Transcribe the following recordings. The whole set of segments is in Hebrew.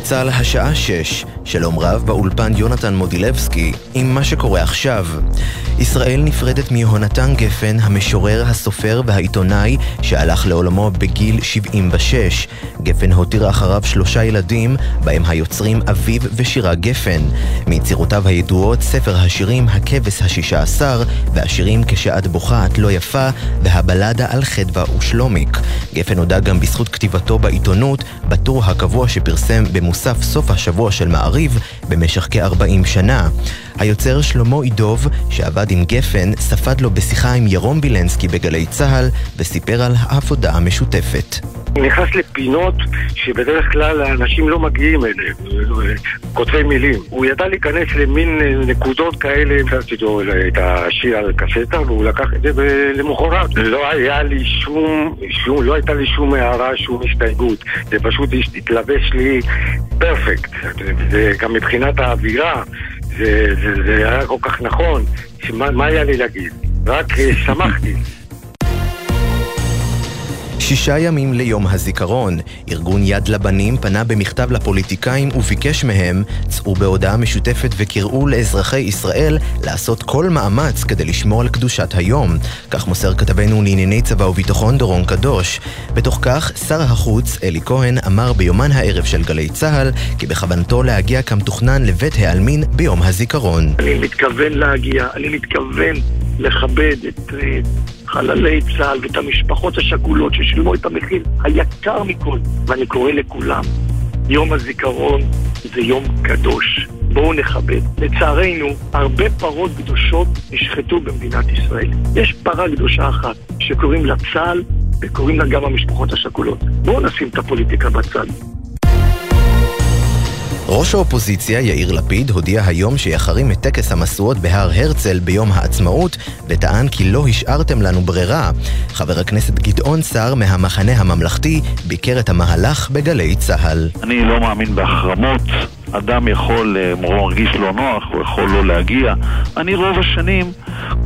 צה"ל, השעה שש. שלום רב באולפן יונתן מודילבסקי עם מה שקורה עכשיו. ישראל נפרדת מיהונתן גפן, המשורר, הסופר והעיתונאי שהלך לעולמו בגיל 76. גפן הותיר אחריו שלושה ילדים, בהם היוצרים אביב ושירה גפן. מיצירותיו הידועות ספר השירים "הכבש השישה עשר" והשירים "כשאת בוכה את לא יפה" והבלדה על חדווה ושלומיק. גפן נודע גם בזכות כתיבתו בעיתונות, בטור הקבוע שפרסם במוסף סוף השבוע של מעריב במשך כ-40 שנה. היוצר שלמה עידוב, שעבד עם גפן, ספד לו בשיחה עם ירום וילנסקי בגלי צה"ל, וסיפר על העבודה המשותפת. נכנס לפינות שבדרך כלל האנשים לא מגיעים אליהם, כותבי מילים. הוא ידע להיכנס למין נקודות כאלה, נתתי לו את השיר על קסטה והוא לקח את זה למחרת. לא היה לי שום, שום, לא הייתה לי שום הערה, שום הסתייגות. זה פשוט התלבש לי פרפקט. גם מבחינת האווירה, זה, זה, זה היה כל כך נכון, שמה היה לי להגיד? רק אה, שמחתי. שישה ימים ליום הזיכרון, ארגון יד לבנים פנה במכתב לפוליטיקאים וביקש מהם, צאו בהודעה משותפת וקראו לאזרחי ישראל לעשות כל מאמץ כדי לשמור על קדושת היום. כך מוסר כתבנו לענייני צבא וביטחון דורון קדוש. בתוך כך, שר החוץ אלי כהן אמר ביומן הערב של גלי צה"ל כי בכוונתו להגיע כמתוכנן לבית העלמין ביום הזיכרון. אני מתכוון להגיע, אני מתכוון לכבד את... חללי צה"ל ואת המשפחות השכולות ששילמו את המחיר היקר מכל. ואני קורא לכולם, יום הזיכרון זה יום קדוש. בואו נכבד. לצערנו, הרבה פרות קדושות נשחטו במדינת ישראל. יש פרה קדושה אחת שקוראים לה צה"ל וקוראים לה גם המשפחות השכולות. בואו נשים את הפוליטיקה בצד. ראש האופוזיציה יאיר לפיד הודיע היום שיחרים את טקס המשואות בהר הרצל ביום העצמאות וטען כי לא השארתם לנו ברירה. חבר הכנסת גדעון סער מהמחנה הממלכתי ביקר את המהלך בגלי צה"ל. אני לא מאמין בהחרמות. אדם יכול, אה, הוא מרגיש לא נוח, הוא יכול לא להגיע. אני רוב השנים,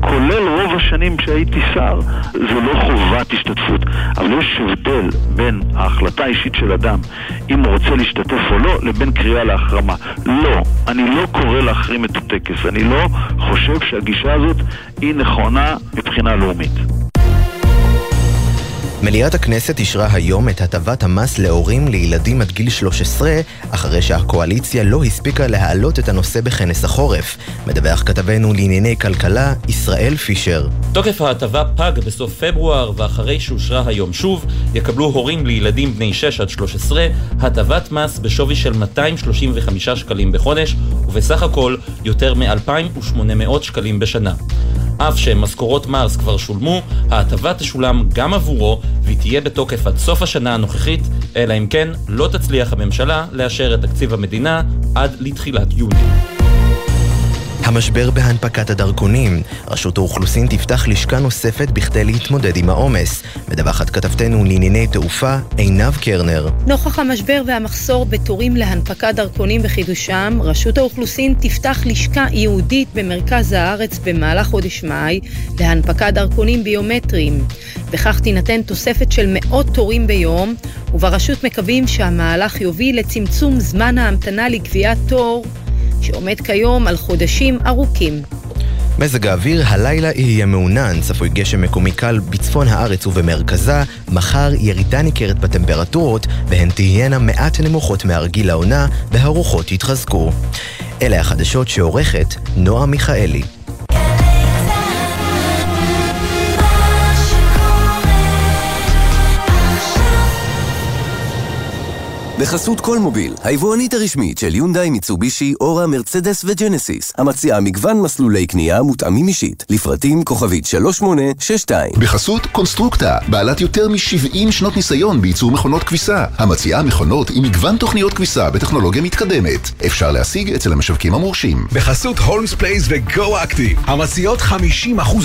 כולל רוב השנים שהייתי שר, זו לא חובת השתתפות. אבל יש הבדל בין ההחלטה האישית של אדם, אם הוא רוצה להשתתף או לא, לבין קריאה להחרמה. לא, אני לא קורא להחרים את הטקס. אני לא חושב שהגישה הזאת היא נכונה מבחינה לאומית. מליאת הכנסת אישרה היום את הטבת המס להורים לילדים עד גיל 13, אחרי שהקואליציה לא הספיקה להעלות את הנושא בכנס החורף. מדווח כתבנו לענייני כלכלה, ישראל פישר. תוקף ההטבה פג בסוף פברואר, ואחרי שאושרה היום שוב, יקבלו הורים לילדים בני 6 עד 13 הטבת מס בשווי של 235 שקלים בחודש, ובסך הכל יותר מ-2,800 שקלים בשנה. אף שמשכורות מרס כבר שולמו, ההטבה תשולם גם עבורו והיא תהיה בתוקף עד סוף השנה הנוכחית, אלא אם כן לא תצליח הממשלה לאשר את תקציב המדינה עד לתחילת יוני. המשבר בהנפקת הדרכונים. רשות האוכלוסין תפתח לשכה נוספת בכדי להתמודד עם העומס. מדווחת כתבתנו לענייני תעופה, עינב קרנר. נוכח המשבר והמחסור בתורים להנפקת דרכונים וחידושם, רשות האוכלוסין תפתח לשכה ייעודית במרכז הארץ במהלך חודש מאי להנפקת דרכונים ביומטריים. בכך תינתן תוספת של מאות תורים ביום, וברשות מקווים שהמהלך יוביל לצמצום זמן ההמתנה לקביעת תור שעומד כיום על חודשים ארוכים. מזג האוויר הלילה יהיה מעונן, צפוי גשם מקומי קל בצפון הארץ ובמרכזה, מחר ירידה ניכרת בטמפרטורות, והן תהיינה מעט נמוכות מהרגיל לעונה, והרוחות יתחזקו. אלה החדשות שעורכת נועה מיכאלי. בחסות כל מוביל, היבואנית הרשמית של יונדאי, מיצובישי, אורה, מרצדס וג'נסיס, המציעה מגוון מסלולי קנייה מותאמים אישית, לפרטים כוכבית 3862. בחסות קונסטרוקטה, בעלת יותר מ-70 שנות ניסיון בייצור מכונות כביסה, המציעה מכונות עם מגוון תוכניות כביסה בטכנולוגיה מתקדמת. אפשר להשיג אצל המשווקים המורשים. בחסות הולמס פלייס וגו אקטיב, המציעות 50%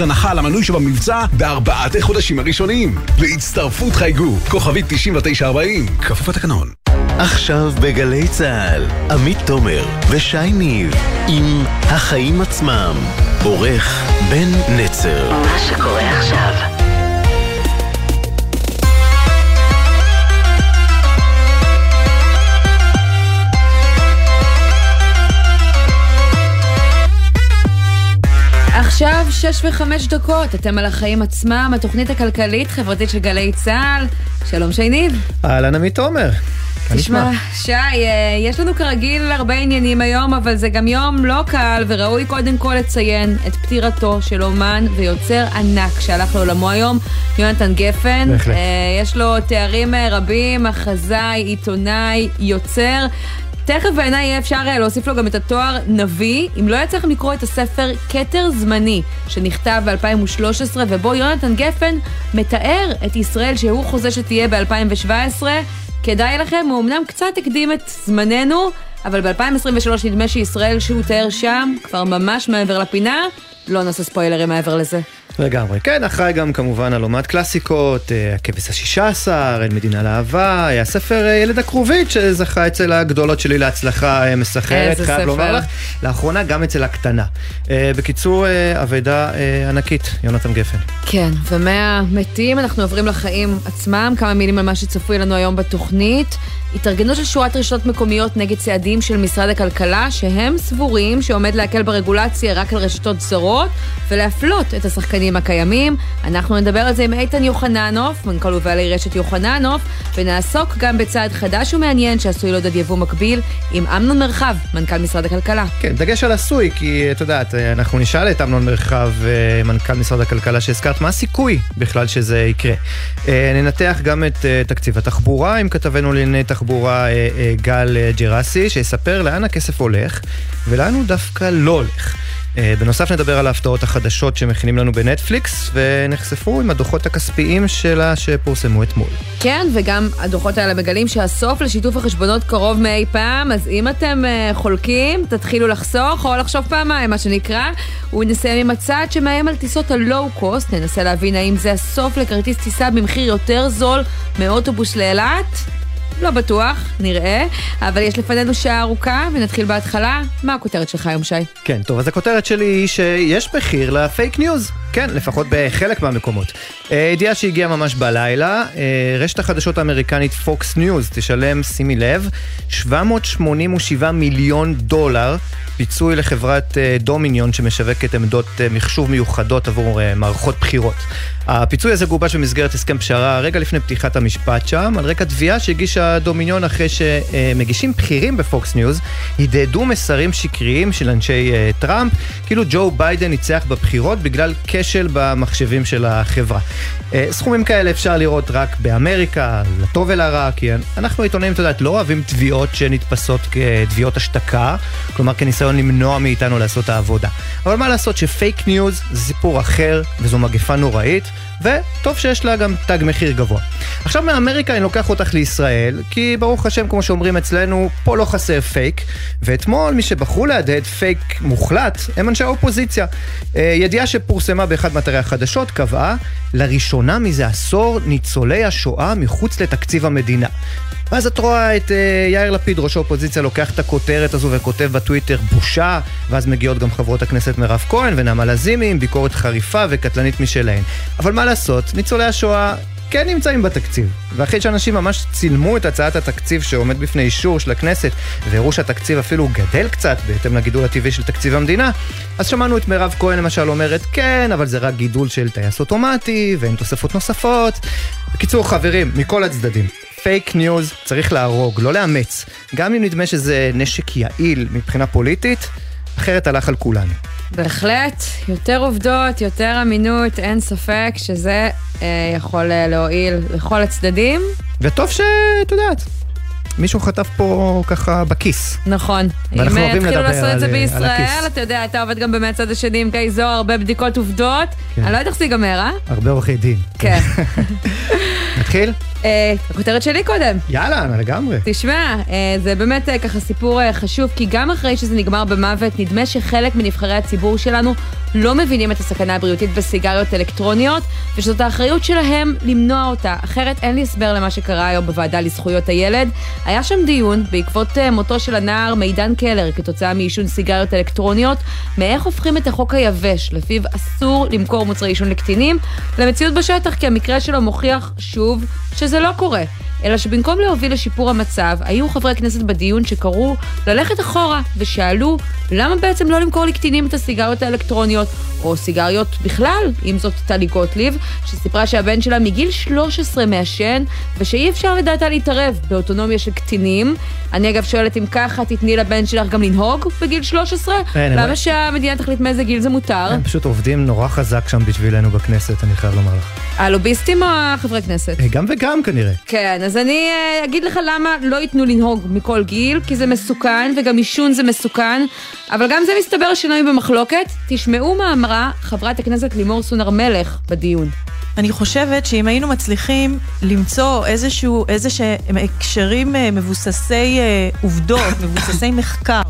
הנחה על המנוי שבמבצע בארבעת החודשים הראשונים. להצטרפות חייגו, כוכבית 9940, כפוף לתקנון. עכשיו בגלי צה"ל, עמית תומר ושי ניב עם החיים עצמם, עורך בן נצר. מה שקורה עכשיו עכשיו שש וחמש דקות, אתם על החיים עצמם, התוכנית הכלכלית-חברתית של גלי צה"ל. שלום שייניב. אהלן עמית עומר. תשמע, שי, אה, יש לנו כרגיל הרבה עניינים היום, אבל זה גם יום לא קל, וראוי קודם כל לציין את פטירתו של אומן ויוצר ענק שהלך לעולמו היום, יונתן גפן. בהחלט. אה, יש לו תארים אה, רבים, מחזאי, עיתונאי, יוצר. תכף בעיניי יהיה אפשר להוסיף לו גם את התואר נביא, אם לא יצא לכם לקרוא את הספר כתר זמני, שנכתב ב-2013, ובו יונתן גפן מתאר את ישראל שהוא חוזה שתהיה ב-2017. כדאי לכם, הוא אמנם קצת הקדים את זמננו, אבל ב-2023 נדמה שישראל שהוא תיאר שם, כבר ממש מעבר לפינה, לא נעשה ספוילרים מעבר לזה. לגמרי. כן, אחראי גם כמובן על אומת קלאסיקות, אה, הכבש השישה עשר, אין מדינה לאהבה, היה ספר אה, ילד הכרובית שזכה אצל הגדולות שלי להצלחה אה, מסחרת, חייב ספר. לומר לך. לאחרונה גם אצל הקטנה. בקיצור, אבדה ענקית, יונתן גפן. כן, ומהמתים אנחנו עוברים לחיים עצמם, כמה מילים על מה שצפוי לנו היום בתוכנית. התארגנות של שורת רשתות מקומיות נגד צעדים של משרד הכלכלה, שהם סבורים שעומד להקל ברגולציה רק על רשתות זרות, ולהפלות את השחקנים הקיימים. אנחנו נדבר על זה עם איתן יוחננוף, מנכ"ל ובעלי רשת יוחננוף, ונעסוק גם בצעד חדש ומעניין שעשוי לעודד יבוא מקביל, עם אמנון מרחב, מנכ"ל משרד הכלכלה. כן, דגש על עשוי, כי את יודעת, אה, אנחנו נשאל את אמנון מרחב, אה, מנכ"ל משרד הכלכלה שהזכרת, מה הסיכוי בכלל שזה יקרה. אה, ננתח גם את תקציב התחבורה עם כתבנו לענייני תחבורה גל ג'רסי, שיספר לאן הכסף הולך ולאן הוא דווקא לא הולך. אה, בנוסף נדבר על ההפתעות החדשות שמכינים לנו בנטפליקס, ונחשפו עם הדוחות הכספיים שלה שפורסמו אתמול. כן, וגם הדוחות האלה מגלים שהסוף לשיתוף החשבונות קרוב מאי פעם, אז אם אתם אה, חולקים, תתחילו לחסוך או לחשוב פעמיים, מה שנקרא. ונסיים עם הצעד שמאיים על טיסות הלואו-קוסט, ננסה להבין האם זה הסוף לכרטיס טיסה במחיר יותר זול מאוטובוס לאילת. לא בטוח, נראה, אבל יש לפנינו שעה ארוכה, ונתחיל בהתחלה. מה הכותרת שלך היום, שי? כן, טוב, אז הכותרת שלי היא שיש מחיר לפייק ניוז. כן, לפחות בחלק מהמקומות. אה, ידיעה שהגיעה ממש בלילה, אה, רשת החדשות האמריקנית פוקס ניוז תשלם, שימי לב, 787 מיליון דולר פיצוי לחברת אה, דומיניון שמשווקת עמדות מחשוב מיוחדות עבור מערכות בחירות. הפיצוי הזה גובש במסגרת הסכם פשרה רגע לפני פתיחת המשפט שם, על רקע תביעה שהגישה דומיניון אחרי שמגישים בכירים בפוקס ניוז הדהדו מסרים שקריים של אנשי טראמפ, כאילו ג'ו ביידן ניצח בבחירות בגלל כשל במחשבים של החברה. אה, סכומים כאלה אפשר לראות רק באמריקה, לטוב ולרע, כי אנחנו עיתונאים, את יודעת, לא אוהבים תביעות שנתפסות כתביעות השתקה, כלומר כניסיון למנוע מאיתנו לעשות את העבודה. אבל מה לעשות ש fake news זה סיפור אחר, וזו מגפה נוראית, וטוב שיש לה גם תג מחיר גבוה. עכשיו מאמריקה אני לוקח אותך לישראל, כי ברוך השם, כמו שאומרים אצלנו, פה לא חסר פייק, ואתמול מי שבחרו להדהד פייק מוחלט הם אנשי האופוזיציה. אה, ידיעה שפורסמה באחד מאתרי החדשות קבעה, לראשונה מזה עשור ניצולי השואה מחוץ לתקציב המדינה. ואז את רואה את uh, יאיר לפיד, ראש האופוזיציה, לוקח את הכותרת הזו וכותב בטוויטר בושה, ואז מגיעות גם חברות הכנסת מירב כהן ונעמה לזימי עם ביקורת חריפה וקטלנית משלהן. אבל מה לעשות, ניצולי השואה כן נמצאים בתקציב. ואחרי שאנשים ממש צילמו את הצעת התקציב שעומד בפני אישור של הכנסת, והראו שהתקציב אפילו גדל קצת בהתאם לגידול הטבעי של תקציב המדינה, אז שמענו את מירב כהן למשל אומרת, כן, אבל זה רק גידול של טייס אוטומטי, ואין תוספות נוספות. בקיצור, חברים, מכל הצדדים. fake news צריך להרוג, לא לאמץ. גם אם נדמה שזה נשק יעיל מבחינה פוליטית, אחרת הלך על כולנו. בהחלט, יותר עובדות, יותר אמינות, אין ספק שזה אה, יכול אה, להועיל לכל הצדדים. וטוב שאת יודעת, מישהו חטף פה ככה בכיס. נכון. ואנחנו אם אה, יתחילו לדבר לעשות את זה על בישראל. אתה יודע, אתה עובד גם מהצד השני עם גיא זוהר, הרבה בדיקות עובדות. כן. אני לא יודעת איך זה ייגמר, אה? הרבה עורכי דין. כן. נתחיל? אה, הכותרת שלי קודם. יאללה, לגמרי. תשמע, אה, זה באמת אה, ככה סיפור חשוב, כי גם אחרי שזה נגמר במוות, נדמה שחלק מנבחרי הציבור שלנו לא מבינים את הסכנה הבריאותית בסיגריות אלקטרוניות, ושזאת האחריות שלהם למנוע אותה. אחרת אין לי הסבר למה שקרה היום בוועדה לזכויות הילד. היה שם דיון בעקבות מותו של הנער מידן קלר כתוצאה מעישון סיגריות אלקטרוניות, מאיך הופכים את החוק היבש, לפיו אסור למכור מוצרי עישון לקטינים, למציאות בשטח, כי המקרה שלו מוכיח שוב שזה לא קורה. אלא שבמקום להוביל לשיפור המצב, היו חברי כנסת בדיון שקראו ללכת אחורה ושאלו למה בעצם לא למכור לקטינים את הסיגריות האלקטרוניות, או סיגריות בכלל, אם זאת טלי גוטליב, שסיפרה שהבן שלה מגיל 13 מעשן, ושאי אפשר לדעתה להתערב באוטונומיה של קטינים. אני אגב שואלת אם ככה תתני לבן שלך גם לנהוג בגיל 13? אין, למה הם- שהמדינה תחליט מאיזה גיל זה מותר? הם פשוט עובדים נורא חזק שם בשבילנו בכנסת, אני חייב לומר לך. הלוביסטים או החברי כנסת? אה, גם וגם כנראה. כן, אז אני אה, אגיד לך למה לא ייתנו לנהוג מכל גיל, כי זה מסוכן, וגם עישון זה מסוכן, אבל גם זה מסתבר שנוי במחלוקת. תשמעו מה אמרה חברת הכנסת לימור סון הר מלך בדיון. אני חושבת שאם היינו מצליחים למצוא איזשהו, איזה שהם הקשרים אה, מבוססי אה, עובדות, מבוססי מחקר,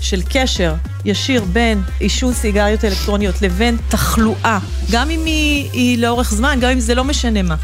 של קשר ישיר בין עישון סיגריות אלקטרוניות לבין תחלואה, גם אם היא, היא לאורך זמן, גם אם זה לא משנה מה.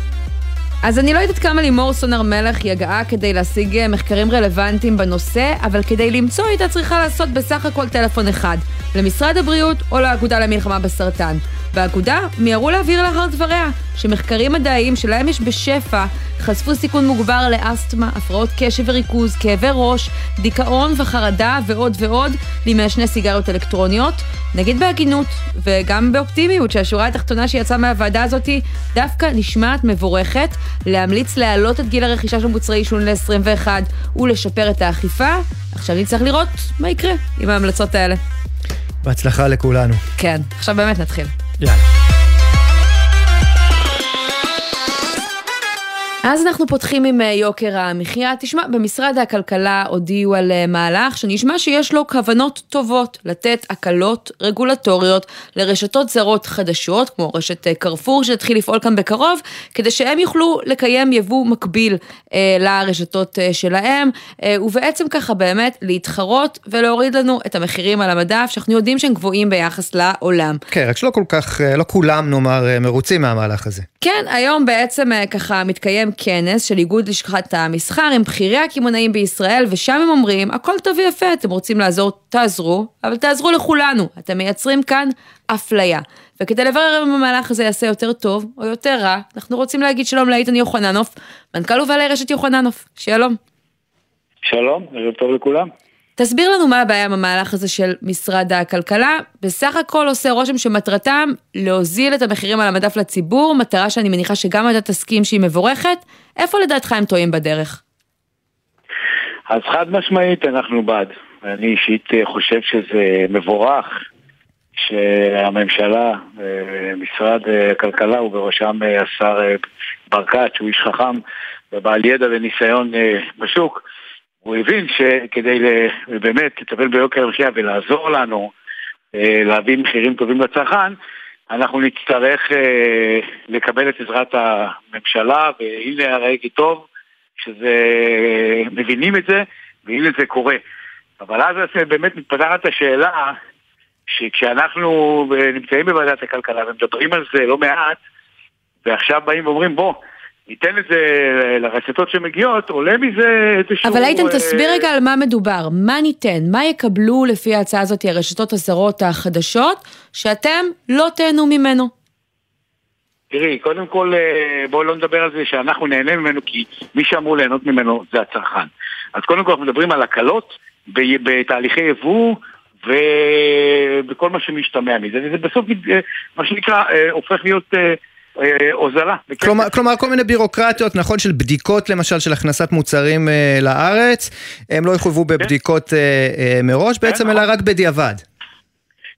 אז אני לא יודעת כמה לימור סון הר מלך היא הגעה כדי להשיג אה, מחקרים רלוונטיים בנושא, אבל כדי למצוא הייתה צריכה לעשות בסך הכל טלפון אחד, למשרד הבריאות או לאגודה למלחמה בסרטן. באגודה מיהרו להבהיר לאחר דבריה שמחקרים מדעיים שלהם יש בשפע חשפו סיכון מוגבר לאסתמה, הפרעות קשב וריכוז, כאבי ראש, דיכאון וחרדה ועוד ועוד למעשני סיגריות אלקטרוניות. נגיד בהגינות וגם באופטימיות שהשורה התחתונה שיצאה מהוועדה הזאת דווקא נשמעת מבורכת להמליץ להעלות את גיל הרכישה של מוצרי עישון ל-21 ולשפר את האכיפה. עכשיו נצטרך לראות מה יקרה עם ההמלצות האלה. בהצלחה לכולנו. כן, עכשיו באמת נתחיל. יאללה. אז אנחנו פותחים עם אה, יוקר המחיה. תשמע, במשרד הכלכלה הודיעו על אה, מהלך שנשמע שיש לו כוונות טובות לתת הקלות רגולטוריות לרשתות זרות חדשות, כמו רשת אה, קרפור שתתחיל לפעול כאן בקרוב, כדי שהם יוכלו לקיים יבוא מקביל אה, לרשתות אה, שלהם, אה, ובעצם ככה באמת להתחרות ולהוריד לנו את המחירים על המדף, שאנחנו יודעים שהם גבוהים ביחס לעולם. כן, רק שלא כל כך, לא כולם, נאמר, מרוצים מהמהלך הזה. כן, היום בעצם אה, ככה מתקיים כנס של איגוד לשכת המסחר עם בכירי הקמעונאים בישראל, ושם הם אומרים, הכל טוב ויפה, אתם רוצים לעזור, תעזרו, אבל תעזרו לכולנו, אתם מייצרים כאן אפליה. וכדי לברר אם המהלך הזה יעשה יותר טוב או יותר רע, אנחנו רוצים להגיד שלום לאיתן יוחננוף, מנכ"ל ובעלי רשת יוחננוף, שלום. שלום, ערב טוב לכולם. תסביר לנו מה הבעיה עם המהלך הזה של משרד הכלכלה. בסך הכל עושה רושם שמטרתם להוזיל את המחירים על המדף לציבור, מטרה שאני מניחה שגם אתה תסכים שהיא מבורכת. איפה לדעתך הם טועים בדרך? אז חד משמעית אנחנו בעד. אני אישית אה, חושב שזה מבורך שהממשלה, אה, משרד אה, הכלכלה ובראשם השר ברקת, שהוא איש חכם ובעל ידע וניסיון בשוק, הוא הבין שכדי באמת לטפל ביוקר המחיה ולעזור לנו אה, להביא מחירים טובים לצרכן, אנחנו נצטרך אה, לקבל את עזרת הממשלה, והנה הרגע טוב שזה, מבינים את זה, והנה זה קורה. אבל אז באמת מתפתחת השאלה שכשאנחנו אה, נמצאים בוועדת הכלכלה ומדברים על זה לא מעט, ועכשיו באים ואומרים בוא, ניתן את זה לרשתות שמגיעות, עולה מזה איזשהו... אבל איתן, אה, תסביר רגע על מה מדובר. מה ניתן? מה יקבלו לפי ההצעה הזאת הרשתות הזרות החדשות, שאתם לא תהנו ממנו? תראי, קודם כל אה, בואו לא נדבר על זה שאנחנו נהנה ממנו כי מי שאמור ליהנות ממנו זה הצרכן. אז קודם כל אנחנו מדברים על הקלות בתהליכי יבוא ובכל מה שמשתמע מזה, וזה בסוף אה, מה שנקרא הופך להיות הוזלה. בכסף. כלומר, כלומר, כל מיני בירוקרטיות, נכון, של בדיקות למשל של הכנסת מוצרים אה, לארץ, הם לא יחויבו בבדיקות אה, אה, מראש בעצם, אלא רק בדיעבד.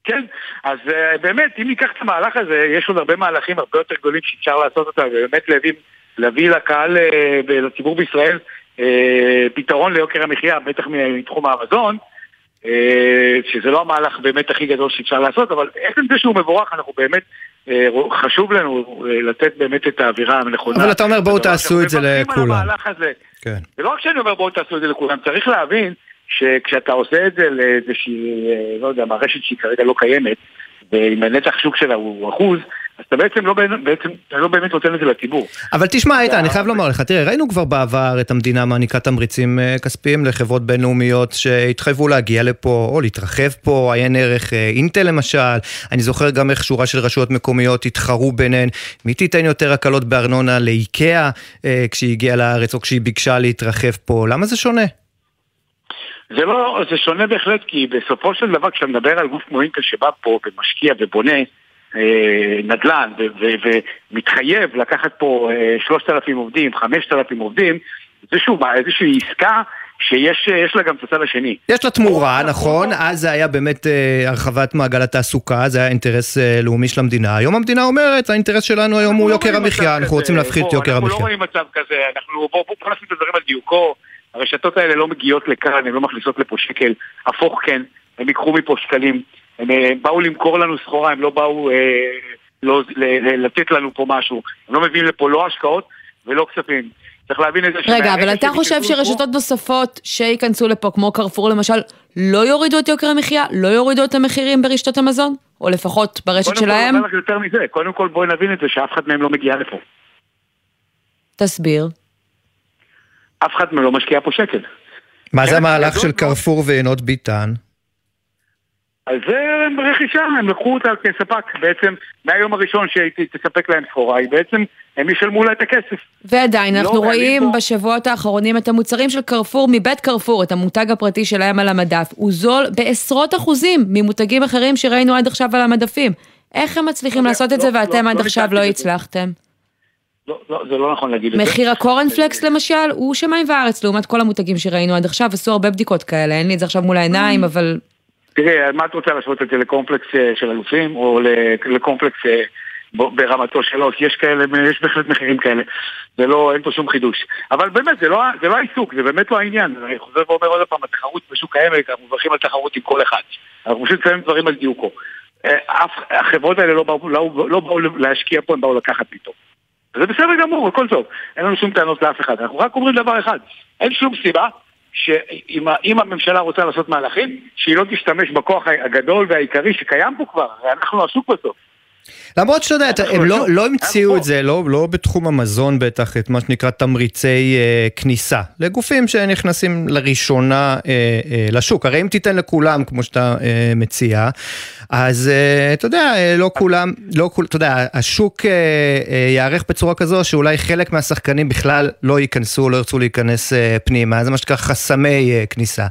כן, אז uh, באמת, אם ניקח את המהלך הזה, יש עוד הרבה מהלכים הרבה יותר גדולים שאפשר לעשות אותם, ובאמת להביא, להביא לקהל, uh, לציבור בישראל, פתרון ליוקר המחיה, בטח מתחום המזון, שזה לא המהלך באמת הכי גדול שאפשר לעשות, אבל עצם זה שהוא מבורך, אנחנו באמת, uh, חשוב לנו uh, לתת באמת את האווירה הנכונה. אבל אתה אומר, בואו תעשו את זה לכולם. כן. ולא רק שאני אומר בואו תעשו את זה לכולם, צריך להבין שכשאתה עושה את זה לאיזושהי, אה, לא יודע, מערכת שהיא כרגע לא קיימת, ועם הנתח שוק שלה הוא אחוז, אז אתה בעצם לא, בעצם, אתה לא באמת נותן את זה לציבור. אבל תשמע, איתן, אני חייב לומר לך, תראה, ראינו כבר בעבר את המדינה מעניקה תמריצים אה, כספיים לחברות בינלאומיות שהתחייבו להגיע לפה, או להתרחב פה, עיין ערך אה, אינטל למשל. אני זוכר גם איך שורה של רשויות מקומיות התחרו ביניהן, מי תיתן יותר הקלות בארנונה לאיקאה אה, כשהיא הגיעה לארץ, או כשהיא ביקשה להתרחב פה, למה זה שונה? זה לא, זה שונה בהחלט, כי בסופו של דבר כשאתה מדבר על גוף כמו אינטל שבא פה ומשקיע ובונה נדל"ן ומתחייב לקחת פה אה, שלושת אלפים עובדים, חמשת אלפים עובדים, זה שוב איזושהי עסקה שיש לה גם את הצד השני. יש לה תמורה, נכון, אז זה היה באמת אה, הרחבת מעגל התעסוקה, זה היה אינטרס אה, לאומי של המדינה. היום המדינה אומרת, האינטרס שלנו היום הוא לא יוקר המחיה, אנחנו רוצים להפחית את יוקר המחיה. אנחנו לא רואים מצב כזה, אנחנו, בואו בוא נשים את הדברים על דיוקו. הרשתות האלה לא מגיעות לכאן, הן לא מכניסות לפה שקל, הפוך כן, הם ייקחו מפה שקלים. הם אה, באו למכור לנו סחורה, הם לא באו אה, לא, ל, ל, לתת לנו פה משהו. הם לא מביאים לפה לא השקעות ולא כספים. צריך להבין את זה רגע, אבל אתה חושב שרשתות פה... נוספות שייכנסו לפה, כמו קרפור למשל, לא יורידו את יוקר המחיה? לא יורידו את המחירים ברשתות המזון? או לפחות ברשת שלהם? קודם כל, יותר מזה. קודם כל, בואי נבין את זה, שאף אחד מהם לא מגיע לפה. תסביר. אף אחד מהם לא משקיע פה שקל. מה זה המהלך של קרפור ועינות ביטן? אז זה רכישה, הם לקחו אותה כספק בעצם מהיום הראשון שהיא תספק להם סחורה, היא בעצם, הם ישלמו לה את הכסף. ועדיין, אנחנו לא, רואים פה... בשבועות האחרונים את המוצרים של קרפור מבית קרפור, את המותג הפרטי שלהם על המדף. הוא זול בעשרות אחוזים ממותגים אחרים שראינו עד עכשיו על המדפים. איך הם מצליחים לא, לעשות לא, את זה לא, ואתם לא, עד לא עכשיו לא הצלחתם? לא, לא, זה לא נכון להגיד את זה. מחיר הקורנפלקס למשל הוא שמיים וארץ לעומת כל המותגים שראינו עד עכשיו, עשו הרבה בדיקות כאלה, אין לי את זה עכשיו מול העיניים, אבל... תראי, מה את רוצה להשוות את זה לקומפלקס אה, של אלופים, או לקומפלקס אה, ברמתו שלו, כי יש כאלה, יש בהחלט מחירים כאלה. זה לא, אין פה שום חידוש. אבל באמת, זה לא, זה לא העיסוק, זה באמת לא העניין. אני חוזר ואומר עוד פעם, התחרות בשוק העמק, אנחנו מברכים על תחרות עם כל אחד. אנחנו פשוט שמים דברים על דיוקו. אה, החברות האלה לא באו, לא, לא באו להשקיע פה, הם באו לקחת פתאום. וזה בסדר גמור, הכל טוב. אין לנו שום טענות לאף אחד. אנחנו רק אומרים דבר אחד, אין שום סיבה שאם הממשלה רוצה לעשות מהלכים, שהיא לא תשתמש בכוח הגדול והעיקרי שקיים פה כבר, הרי אנחנו עסוק בסוף. למרות שאתה יודע, הם לא, לא המציאו את זה, לא, לא בתחום המזון בטח, את מה שנקרא תמריצי אה, כניסה, לגופים שנכנסים לראשונה אה, אה, לשוק. הרי אם תיתן לכולם, כמו שאתה אה, מציע, אז אה, אתה יודע, אה, לא כולם, לא כול, אתה יודע, השוק אה, אה, יערך בצורה כזו שאולי חלק מהשחקנים בכלל לא ייכנסו, לא ירצו להיכנס אה, פנימה, זה מה שנקרא חסמי אה, כניסה.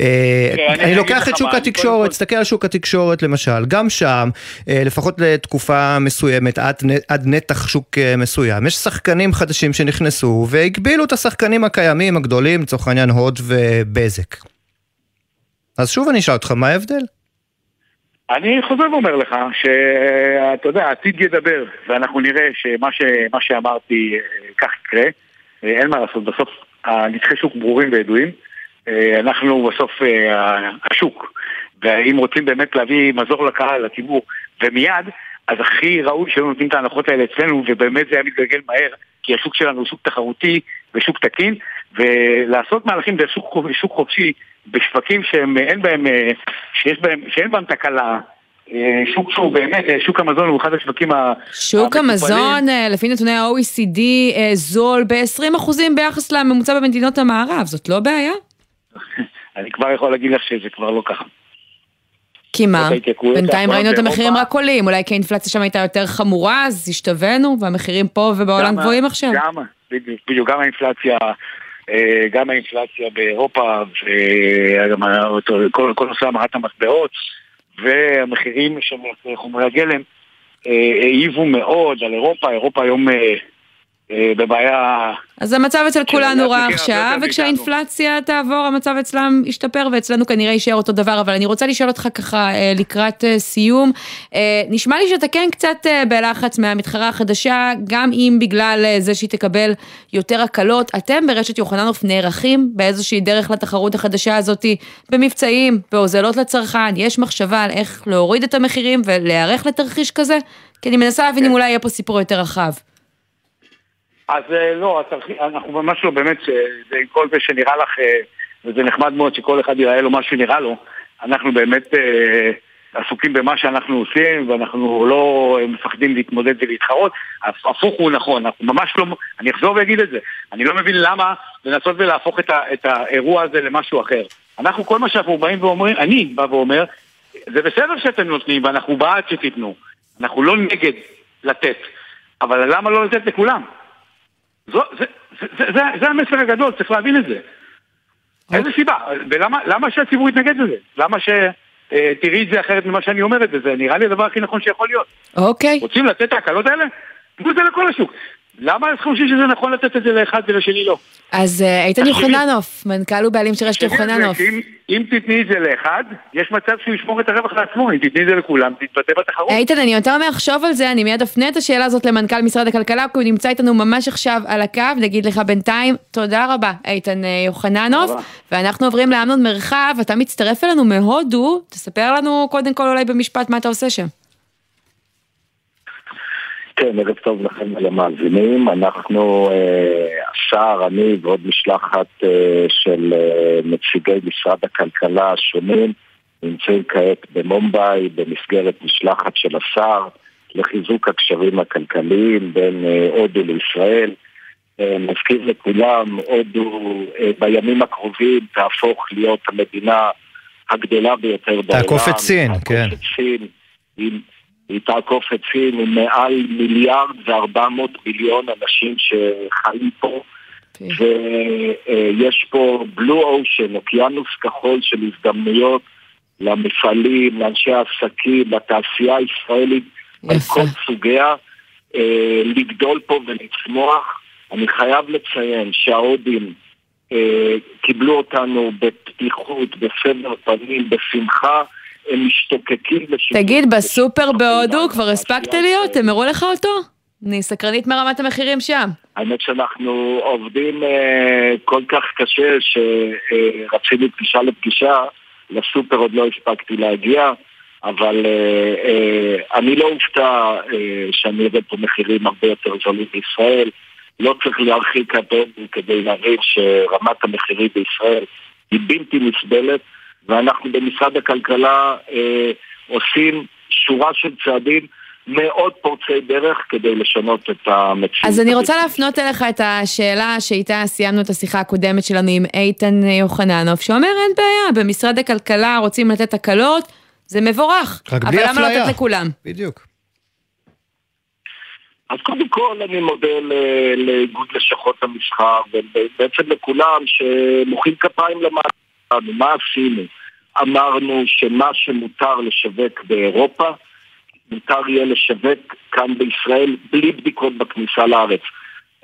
אה, כן, אני, אני לוקח את שוק התקשורת, תסתכל על שוק התקשורת למשל, גם שם, אה, לפחות לתקופה מסוימת, עד, עד נתח שוק אה, מסוים, יש שחקנים חדשים שנכנסו והגבילו את השחקנים הקיימים הגדולים, לצורך העניין הוט ובזק. אז שוב אני אשאל אותך, מה ההבדל? אני חוזר ואומר לך שאתה יודע, העתיד ידבר, ואנחנו נראה שמה ש, שאמרתי אה, כך יקרה. אה, אין מה לעשות, בסוף הנתחי שוק ברורים וידועים. אנחנו בסוף השוק, ואם רוצים באמת להביא מזור לקהל, לציבור, ומיד, אז הכי ראוי שהיו נותנים את ההנחות האלה אצלנו, ובאמת זה היה מתגלגל מהר, כי השוק שלנו הוא שוק תחרותי ושוק תקין, ולעשות מהלכים דרך שוק, שוק חופשי בשווקים שהם, אין בהם, שיש בהם, שאין בהם תקלה, אה, שוק שהוא באמת, אה, שוק המזון הוא אחד השווקים. שוק המזון, אה, לפי נתוני ה-OECD, זול ב-20% ביחס לממוצע במדינות המערב, זאת לא בעיה? אני כבר יכול להגיד לך שזה כבר לא ככה. כי מה? בינתיים ראינו את המחירים רק עולים, אולי כי האינפלציה שם הייתה יותר חמורה, אז השתווינו, והמחירים פה ובעולם גבוהים עכשיו. גם, בדיוק, גם האינפלציה אה, גם האינפלציה באירופה וכל נושא המרת המטבעות והמחירים של חומרי הגלם אה, העיבו מאוד על אירופה, אירופה היום אה, אה, בבעיה... אז המצב אצל כולנו רע עכשיו, וכשהאינפלציה תעבור המצב אצלם ישתפר ואצלנו כנראה יישאר אותו דבר, אבל אני רוצה לשאול אותך ככה אה, לקראת אה, סיום, נשמע לי שאתה כן קצת בלחץ מהמתחרה החדשה, גם אם בגלל זה שהיא תקבל יותר הקלות, אתם ברשת יוחננוף נערכים באיזושהי דרך לתחרות החדשה הזאת במבצעים, בהוזלות לצרכן, יש מחשבה על איך להוריד את המחירים ולהיערך לתרחיש כזה? כי אני מנסה להבין אם אולי יהיה פה סיפור יותר רחב. אז אה, לא, אנחנו ממש לא, באמת, זה עם כל זה שנראה לך, אה, וזה נחמד מאוד שכל אחד יראה לו מה שנראה לו, אנחנו באמת, אה, עסוקים במה שאנחנו עושים ואנחנו לא מפחדים להתמודד ולהתחרות, הפוך הוא נכון, אנחנו ממש לא, אני אחזור ואגיד את זה, אני לא מבין למה לנסות ולהפוך את, ה, את האירוע הזה למשהו אחר. אנחנו, כל מה שאנחנו באים ואומרים, אני בא ואומר, זה בסדר שאתם נותנים ואנחנו בעד שתיתנו, אנחנו לא נגד לתת, אבל למה לא לתת לכולם? זו, זה, זה, זה, זה, זה המסר הגדול, צריך להבין את זה. איזה סיבה? ולמה שהציבור יתנגד לזה? למה ש... אה, תראי את זה אחרת ממה שאני אומר את זה, זה נראה לי הדבר הכי נכון שיכול להיות. אוקיי. רוצים לתת את ההקלות האלה? תנו את זה לכל השוק. למה אנחנו חושבים שזה נכון לתת את זה לאחד ולשני לא? אז אה, איתן יוחננוף, מנכ"ל ובעלים של רשת יוחננוף. אם תתני את זה לאחד, יש מצב שהוא ישמור את הרווח לעצמו, אם תתני את זה לכולם, תתבטא בתחרות. איתן, אני יותר מהחשוב על זה, אני מיד אפנה את השאלה הזאת למנכ"ל משרד הכלכלה, כי הוא נמצא איתנו ממש עכשיו על הקו, נגיד לך בינתיים, תודה רבה, איתן אה, יוחננוף, ואנחנו עוברים לאמנון מרחב, אתה מצטרף אלינו מהודו, תספר לנו קודם כל אולי במשפט מה אתה עושה שם. כן, ערב טוב לכם ולמאזינים. אנחנו, אה, השר, אני ועוד משלחת אה, של אה, נציגי משרד הכלכלה השונים, נמצאים כעת במומבאי במסגרת משלחת של השר לחיזוק הקשרים הכלכליים בין הודו לישראל. נזכיר לכולם, הודו בימים הקרובים תהפוך להיות המדינה הגדולה ביותר בעולם. תעקוף את סין, כן. תעקוף את סין עם היא תעקוף את סין עם מעל מיליארד וארבע מאות מיליון אנשים שחיים פה ויש פה בלו אושן, אוקיינוס כחול של הזדמנויות למפעלים, לאנשי העסקים, לתעשייה הישראלית על כל סוגיה, אה, לגדול פה ולצמוח. אני חייב לציין שההודים אה, קיבלו אותנו בפתיחות, בסבר פנים, בשמחה. הם משתוקקים לשיווק. תגיד, בסופר בהודו כבר הספקת להיות? הם הראו לך אותו? אני סקרנית מרמת המחירים שם. האמת שאנחנו עובדים אה, כל כך קשה שרצינו פגישה לפגישה, לסופר עוד לא הספקתי להגיע, אבל אה, אה, אני לא אופתע אה, שאני אראה פה מחירים הרבה יותר זולים בישראל. לא צריך להרחיק את כדי להבין שרמת המחירים בישראל היא בלתי נסבלת. ואנחנו במשרד הכלכלה אה, עושים שורה של צעדים מאוד פורצי דרך כדי לשנות את המציאות. אז אני רוצה להפנות אליך את השאלה שאיתה סיימנו את השיחה הקודמת שלנו עם איתן יוחננוף, שאומר אין בעיה, במשרד הכלכלה רוצים לתת הקלות, זה מבורך, אבל למה לא לתת לכולם? בדיוק. אז קודם כל אני מודה לאיגוד לשכות המסחר ובעצם לכולם שמוחאים כפיים למעלה. שלנו, מה עשינו? אמרנו שמה שמותר לשווק באירופה, מותר יהיה לשווק כאן בישראל בלי בדיקות בכניסה לארץ.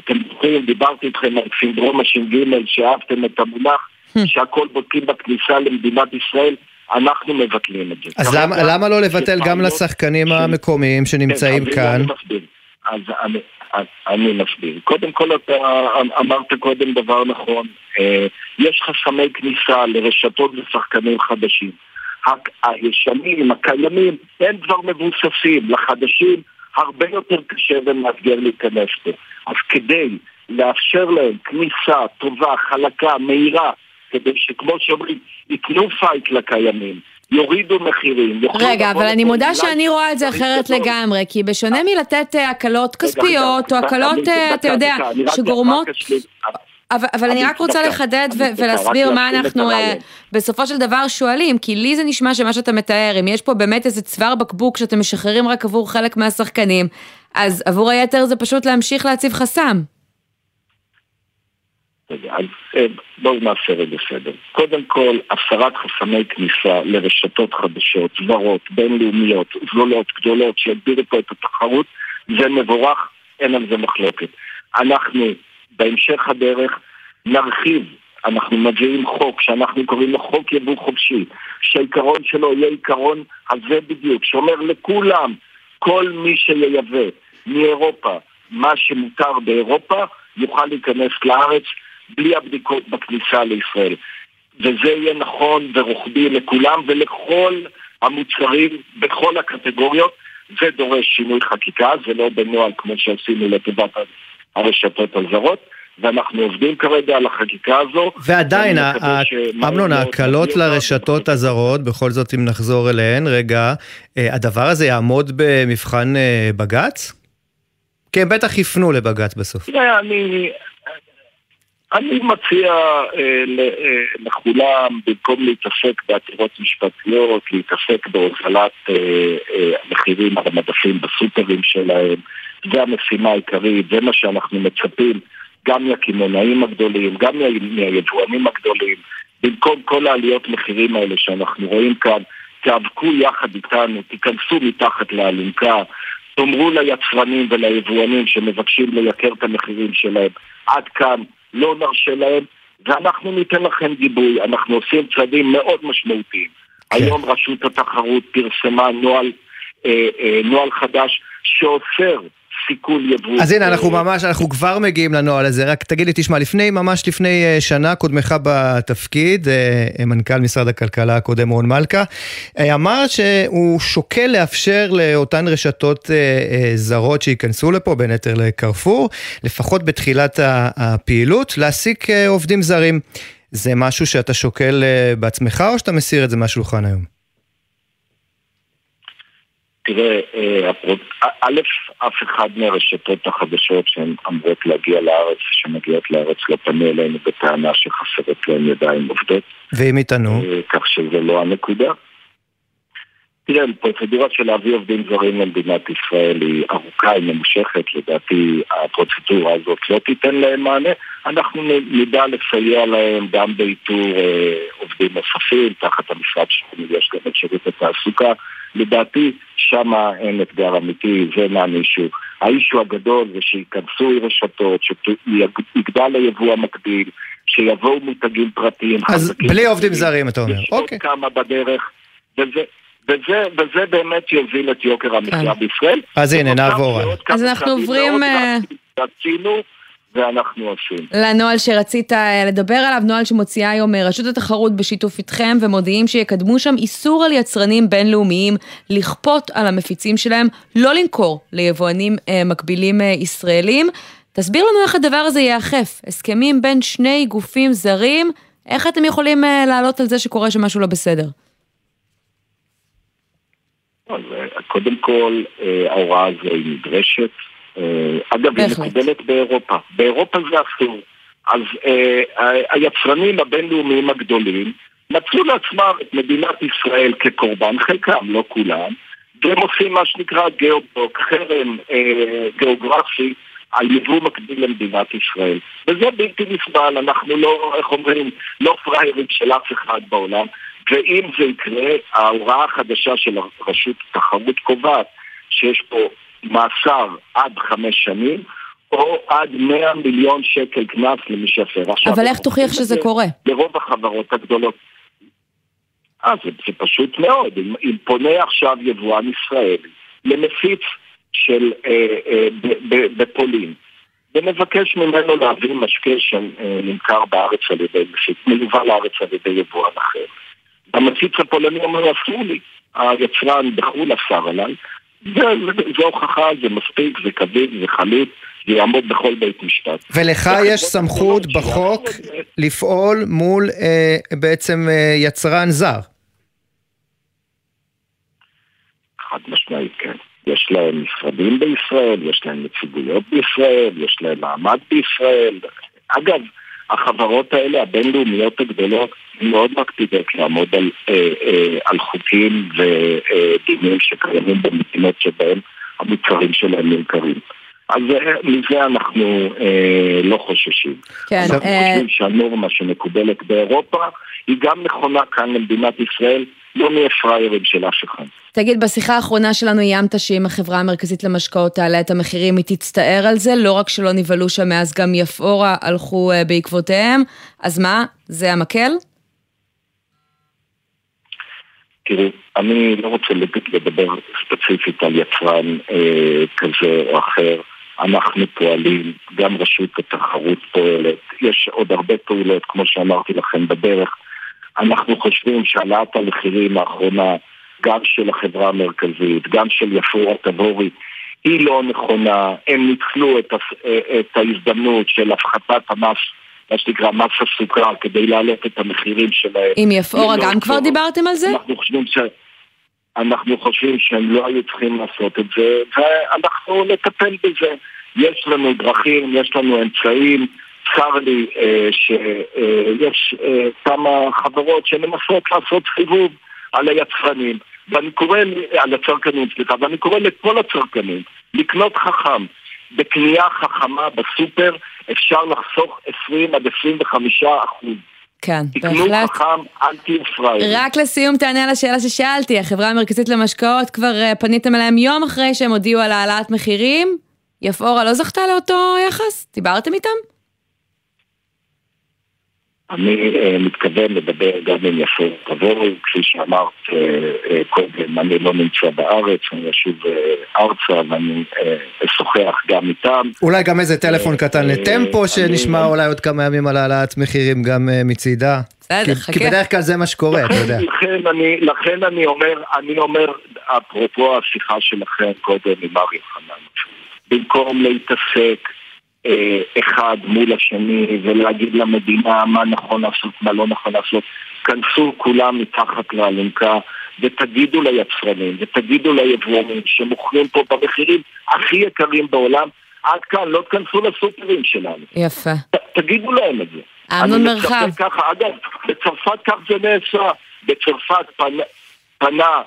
אתם זוכרים, דיברתי איתכם על סינדרום הש"ג, שאהבתם את המונח, hmm. שהכל בודקים בכניסה למדינת ישראל, אנחנו מבטלים את זה. אז למה, למה לא לבטל גם לשחקנים המקומיים שנמצאים כן, כאן? אז אני, אני מסביר. קודם כל אתה אמרת קודם דבר נכון, אה, יש חסמי כניסה לרשתות ושחקנים חדשים. הישנים, הקיימים, הם כבר מבוססים, לחדשים הרבה יותר קשה ומאתגר להיכנס פה. אז כדי לאפשר להם כניסה טובה, חלקה, מהירה, כדי שכמו שאומרים, ייתנו פייט לקיימים, יורידו מחירים. רגע, אבל אני מודה שאני רואה את זה אחרת לגמרי, כי בשונה מלתת אה, הקלות כספיות, או הקלות, אה, אתה יודע, שגורמות... אבל, אבל אני רק רוצה לחדד ולהסביר מה אנחנו uh, בסופו של דבר שואלים, כי לי זה נשמע שמה שאתה מתאר, אם יש פה באמת איזה צוואר בקבוק שאתם משחררים רק עבור חלק מהשחקנים, אז עבור היתר זה פשוט להמשיך להציב חסם. אז אה, בואו נעשה רגע סדר. קודם כל, הסרת חסמי כניסה לרשתות חדשות, זרות, בינלאומיות, זולות, גדולות, שיגדירו פה את התחרות, זה מבורך, אין על זה מחלוקת. אנחנו, בהמשך הדרך, נרחיב, אנחנו מביאים חוק שאנחנו קוראים לו חוק יבוא חופשי, שהעיקרון שלו יהיה עיקרון הזה בדיוק, שאומר לכולם, כל מי שייבא מאירופה מה שמותר באירופה, יוכל להיכנס לארץ בלי הבדיקות בכניסה לישראל. וזה יהיה נכון ורוחבי לכולם ולכל המוצרים בכל הקטגוריות. זה דורש שינוי חקיקה, זה לא בנוהל כמו שעשינו לטובת הרשתות הזרות. ואנחנו עובדים כרגע על החקיקה הזו. ועדיין, ואני מקווה ה- שמהר אמנון, ההקלות. לרשתות הזרות, בכל זאת אם נחזור אליהן, רגע, אה, הדבר הזה יעמוד במבחן אה, בג"ץ? כי הם בטח יפנו לבג"ץ בסוף. אני, אני מציע אה, אה, לכולם, במקום להתעסק בעתירות משפטיות, להתעסק בהוזלת אה, אה, המחירים על המדפים בסופרים שלהם. זה המשימה העיקרית, זה מה שאנחנו מצפים גם מהקמעונאים הגדולים, גם מה- מהיבואנים הגדולים. במקום כל העליות מחירים האלה שאנחנו רואים כאן, תיאבקו יחד איתנו, תיכנסו מתחת לאלונקה, תאמרו ליצרנים וליבואנים שמבקשים לייקר את המחירים שלהם, עד כאן, לא נרשה להם, ואנחנו ניתן לכם גיבוי. אנחנו עושים צעדים מאוד משמעותיים. היום רשות התחרות פרסמה נוהל, אה, אה, נוהל חדש שאוסר סיכול יבוא. אז הנה, אנחנו אה, ממש, אנחנו כבר מגיעים לנוהל הזה, רק תגיד לי, תשמע, לפני, ממש לפני אה, שנה, קודמך בתפקיד, אה, מנכ"ל משרד הכלכלה הקודם, רון מלכה, אה, אמר שהוא שוקל לאפשר לאותן רשתות אה, אה, זרות שייכנסו לפה, בין היתר לקרפור, לפחות בתחילת הפעילות, להעסיק אה, עובדים זרים. זה משהו שאתה שוקל אה, בעצמך, או שאתה מסיר את זה מהשולחן היום? תראה, אה, א', אף אחד מהרשתות החדשות שהן אמורות להגיע לארץ, שמגיעות לארץ, לא פנו אלינו בטענה שחסרות להן ידיים עובדות, ואם יטענו? אה, כך שזה לא הנקודה. תראה, פרוצדורה של להביא עובדים זרים למדינת ישראל היא ארוכה, היא ממושכת, לדעתי הפרוצדורה הזאת לא תיתן להם מענה. אנחנו נדע לסייע להם גם באיתור אה, עובדים נוספים, תחת המשרד שלנו יש גם את שירות התעסוקה. לדעתי, שם אין אתגר אמיתי, זה מה אישו. האישו הגדול זה שייכנסו רשתות, שיגדל היבוא המקביל, שיבואו מותגים פרטיים. אז. בלי עובדים זרים, אתה אומר. יש עוד אוקיי. כמה בדרך, וזה, וזה, וזה באמת יוביל את יוקר המחיה כן. בישראל. אז הנה, נעבור אז אנחנו עוברים, מאוד אה, דרסטיים שעשינו, ואנחנו עושים. לנוהל שרצית אה, לדבר עליו, נוהל שמוציאה היום אה, רשות התחרות בשיתוף איתכם, ומודיעים שיקדמו שם איסור על יצרנים בינלאומיים לכפות על המפיצים שלהם לא למכור ליבואנים אה, מקבילים אה, ישראלים. תסביר לנו איך הדבר הזה ייאכף. הסכמים בין שני גופים זרים, איך אתם יכולים אה, לעלות על זה שקורה שם משהו לא בסדר? אז, אה, קודם כל, אה, ההוראה הזו היא נדרשת. אה, אגב, היא. מקובלת באירופה. באירופה זה אסור. אז היצרנים הבינלאומיים הגדולים מצאו לעצמם את מדינת ישראל כקורבן, חלקם, לא כולם, והם עושים מה שנקרא גיאופוק, חרם גיאוגרפי על יבוא מקביל למדינת ישראל. וזה בלתי נסבל, אנחנו לא, איך אומרים, לא פראיירים של אף אחד בעולם. ואם זה יקרה, ההוראה החדשה של רשות התחרות קובעת שיש פה מאסר עד חמש שנים, או עד 100 מיליון שקל קנס למי. עכשיו, אבל איך תוכיח שזה קורה? לרוב החברות הגדולות. אה, זה, זה פשוט מאוד. אם, אם פונה עכשיו יבואן ישראלי למפיץ של אה, אה, ב- ב- בפולין, ומבקש ממנו להביא משקה שנמכר בארץ על ידי מפיץ, מיובא לארץ על ידי יבואן אחר. המציץ הפולני אומר, אסור לי, היצרן בחו"ל אסר עליי, זו הוכחה, זה מספיק, זה קביל, זה חליט, זה יעמוד בכל בית משפט. ולך יש סמכות בחוק לפעול מול אה, בעצם אה, יצרן זר. חד משמעית, כן. יש להם משרדים בישראל, יש להם נציגויות בישראל, יש להם מעמד בישראל. אגב, החברות האלה, הבינלאומיות הגדולות, מאוד מקפידות לעמוד על, אה, אה, על חוקים ודינים שקיימים במדינות שבהם המוצרים שלהם נמכרים. אז אה, מזה אנחנו אה, לא חוששים. כן, אנחנו אה, חושבים שהנורמה שמקובלת באירופה היא גם נכונה כאן למדינת ישראל, לא נהיה פראיירים של אף אחד. תגיד, בשיחה האחרונה שלנו איימת שאם החברה המרכזית למשקאות תעלה את המחירים, היא תצטער על זה, לא רק שלא נבהלו שם מאז, גם יפאורה הלכו אה, בעקבותיהם. אז מה, זה המקל? תראו, אני לא רוצה לד- לדבר ספציפית על יצרן אה, כזה או אחר. אנחנו פועלים, גם רשות התחרות פועלת, יש עוד הרבה פעולות, כמו שאמרתי לכם, בדרך. אנחנו חושבים שהעלאת המחירים האחרונה, גם של החברה המרכזית, גם של יפורה תבורי, היא לא נכונה, הם ניצלו את, את ההזדמנות של הפחתת המס מה שנקרא מס הסוכר כדי להעלות את המחירים שלהם. עם יפאורה גם כבר דיברתם על זה? אנחנו חושבים ש... אנחנו חושבים שהם לא היו צריכים לעשות את זה, ואנחנו נטפל בזה. יש לנו דרכים, יש לנו אמצעים. צר לי אה, שיש אה, כמה חברות שמנסות לעשות סיבוב על היצרנים, ואני קורא, על הצרכנים, סליחה, ואני קורא לכל הצרכנים לקנות חכם. בקנייה חכמה בסופר אפשר לחסוך 20 עד 25 אחוז. כן, בהחלט. תקנו חכם, אל תהיו פראיירים. רק לסיום תענה על השאלה ששאלתי, החברה המרכזית למשקאות כבר אה, פניתם אליהם יום אחרי שהם הודיעו על העלאת מחירים? יפאורה לא זכתה לאותו יחס? דיברתם איתם? אני uh, מתכוון לדבר גם עם יפאור תבואי, כפי שאמרת uh, uh, קודם, אני לא נמצא בארץ, אני אשוב uh, ארצה ואני uh, אשוחח גם איתם. אולי גם איזה טלפון uh, קטן לטמפו, uh, שנשמע אני... אולי עוד כמה ימים על העלאת מחירים גם uh, מצידה. בסדר, חכה. כי בדרך כלל זה מה שקורה, אתה יודע. לכן אני, לכן אני אומר, אני אומר, אפרופו השיחה שלכם קודם עם ארי חנן, במקום להתעסק אה, אחד מול השני ולהגיד למדינה מה נכון לעשות, מה לא נכון לעשות. כנסו כולם מתחת לאלונקה ותגידו ליצרנים ותגידו ליבואנים שמוכרים פה במחירים הכי יקרים בעולם, עד כאן, לא תכנסו לסופרים שלנו. יפה. ת, תגידו להם את זה. אמנון מרחב. ככה, אגב, בצרפת כך זה נעשה. בצרפת פנה, פנה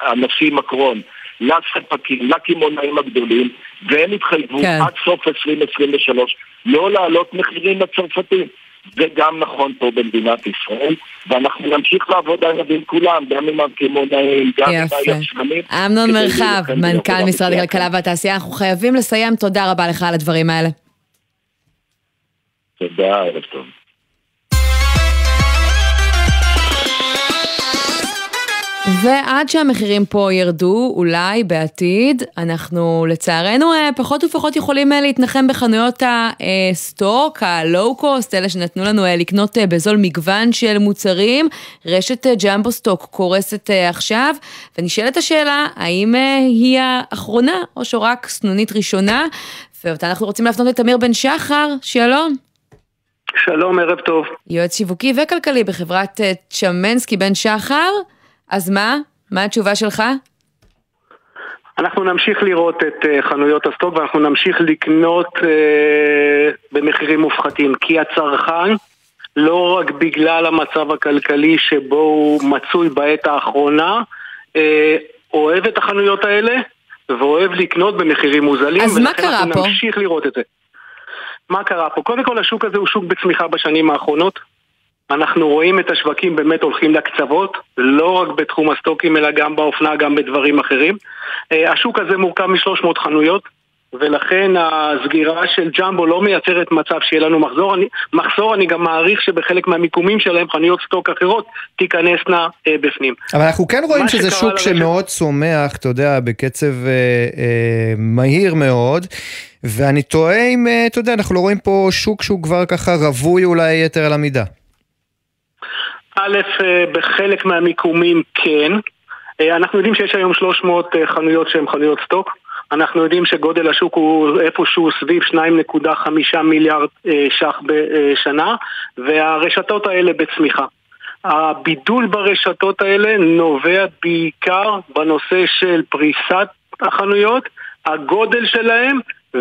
הנשיא מקרון לספקים, לקמעונאים הגדולים, והם התחייבו כן. עד סוף 2023 לא להעלות מחירים לצרפתים. זה גם נכון פה במדינת ישראל, ואנחנו נמשיך לעבוד עליו עם כולם, גם עם הקמעונאים, גם עם היצרנים. אמנון מרחב, מנכ"ל משרד הכלכלה והתעשייה, אנחנו חייבים לסיים, תודה רבה לך על הדברים האלה. תודה, ערב טוב. ועד שהמחירים פה ירדו, אולי בעתיד, אנחנו לצערנו אה, פחות ופחות יכולים אה, להתנחם בחנויות הסטוק, הלואו-קוסט, אלה שנתנו לנו אה, לקנות בזול מגוון של מוצרים. רשת ג'מבו סטוק קורסת עכשיו, ונשאלת השאלה, האם היא האחרונה, או שרק סנונית ראשונה? ואותה אנחנו רוצים להפנות את אמיר בן שחר, שלום. שלום, ערב טוב. יועץ שיווקי וכלכלי בחברת צ'מנסקי בן שחר. אז מה? מה התשובה שלך? אנחנו נמשיך לראות את uh, חנויות הסטוק ואנחנו נמשיך לקנות uh, במחירים מופחתים כי הצרכן לא רק בגלל המצב הכלכלי שבו הוא מצוי בעת האחרונה uh, אוהב את החנויות האלה ואוהב לקנות במחירים מוזלים אז מה קרה פה? ולכן אנחנו נמשיך לראות את זה. מה קרה פה? קודם כל השוק הזה הוא שוק בצמיחה בשנים האחרונות אנחנו רואים את השווקים באמת הולכים לקצוות, לא רק בתחום הסטוקים אלא גם באופנה, גם בדברים אחרים. אה, השוק הזה מורכב מ-300 חנויות, ולכן הסגירה של ג'מבו לא מייצרת מצב שיהיה לנו מחזור. אני, מחזור, אני גם מעריך שבחלק מהמיקומים שלהם חנויות סטוק אחרות תיכנסנה אה, בפנים. אבל אנחנו כן רואים שזה שוק. שמאוד צומח, אתה יודע, בקצב אה, אה, מהיר מאוד. ואני תוהה אם, אה, אתה יודע, אנחנו לא רואים פה שוק שהוא כבר ככה רווי אולי יתר על המידה. א', אה, בחלק מהמיקומים כן. אה, אנחנו יודעים שיש היום 300 אה, חנויות שהן חנויות סטוק. אנחנו יודעים שגודל השוק הוא איפשהו סביב 2.5 מיליארד ש"ח בשנה, והרשתות האלה בצמיחה. הבידול ברשתות האלה נובע בעיקר בנושא של פריסת החנויות, הגודל שלהם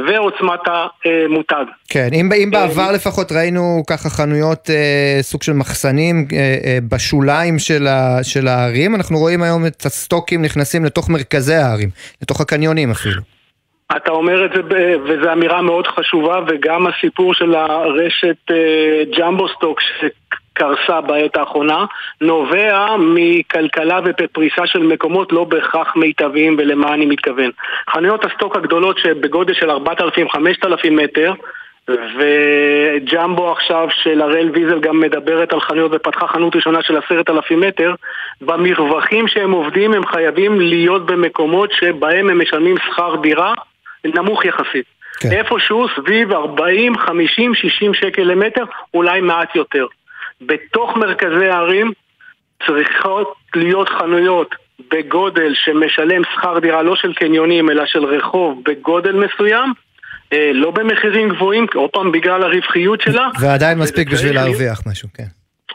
ועוצמת המותג. כן, אם, אם בעבר לפחות ראינו ככה חנויות אה, סוג של מחסנים אה, אה, בשוליים של, ה, של הערים, אנחנו רואים היום את הסטוקים נכנסים לתוך מרכזי הערים, לתוך הקניונים אפילו. אתה אומר את זה, וזו אמירה מאוד חשובה, וגם הסיפור של הרשת אה, ג'מבו סטוק, קרסה בעת האחרונה, נובע מכלכלה ובפריסה של מקומות לא בהכרח מיטביים ולמה אני מתכוון. חנויות הסטוק הגדולות שבגודל של 4,000-5,000 מטר וג'מבו עכשיו של הראל ויזל גם מדברת על חנויות ופתחה חנות ראשונה של עשרת אלפים מטר במרווחים שהם עובדים הם חייבים להיות במקומות שבהם הם משלמים שכר דירה נמוך יחסית כן. איפשהו סביב 40, 50, 60 שקל למטר, אולי מעט יותר. בתוך מרכזי הערים צריכות להיות חנויות בגודל שמשלם שכר דירה לא של קניונים אלא של רחוב בגודל מסוים, אה, לא במחירים גבוהים, עוד פעם בגלל הרווחיות שלה. ועדיין מספיק בשביל להרוויח משהו, כן.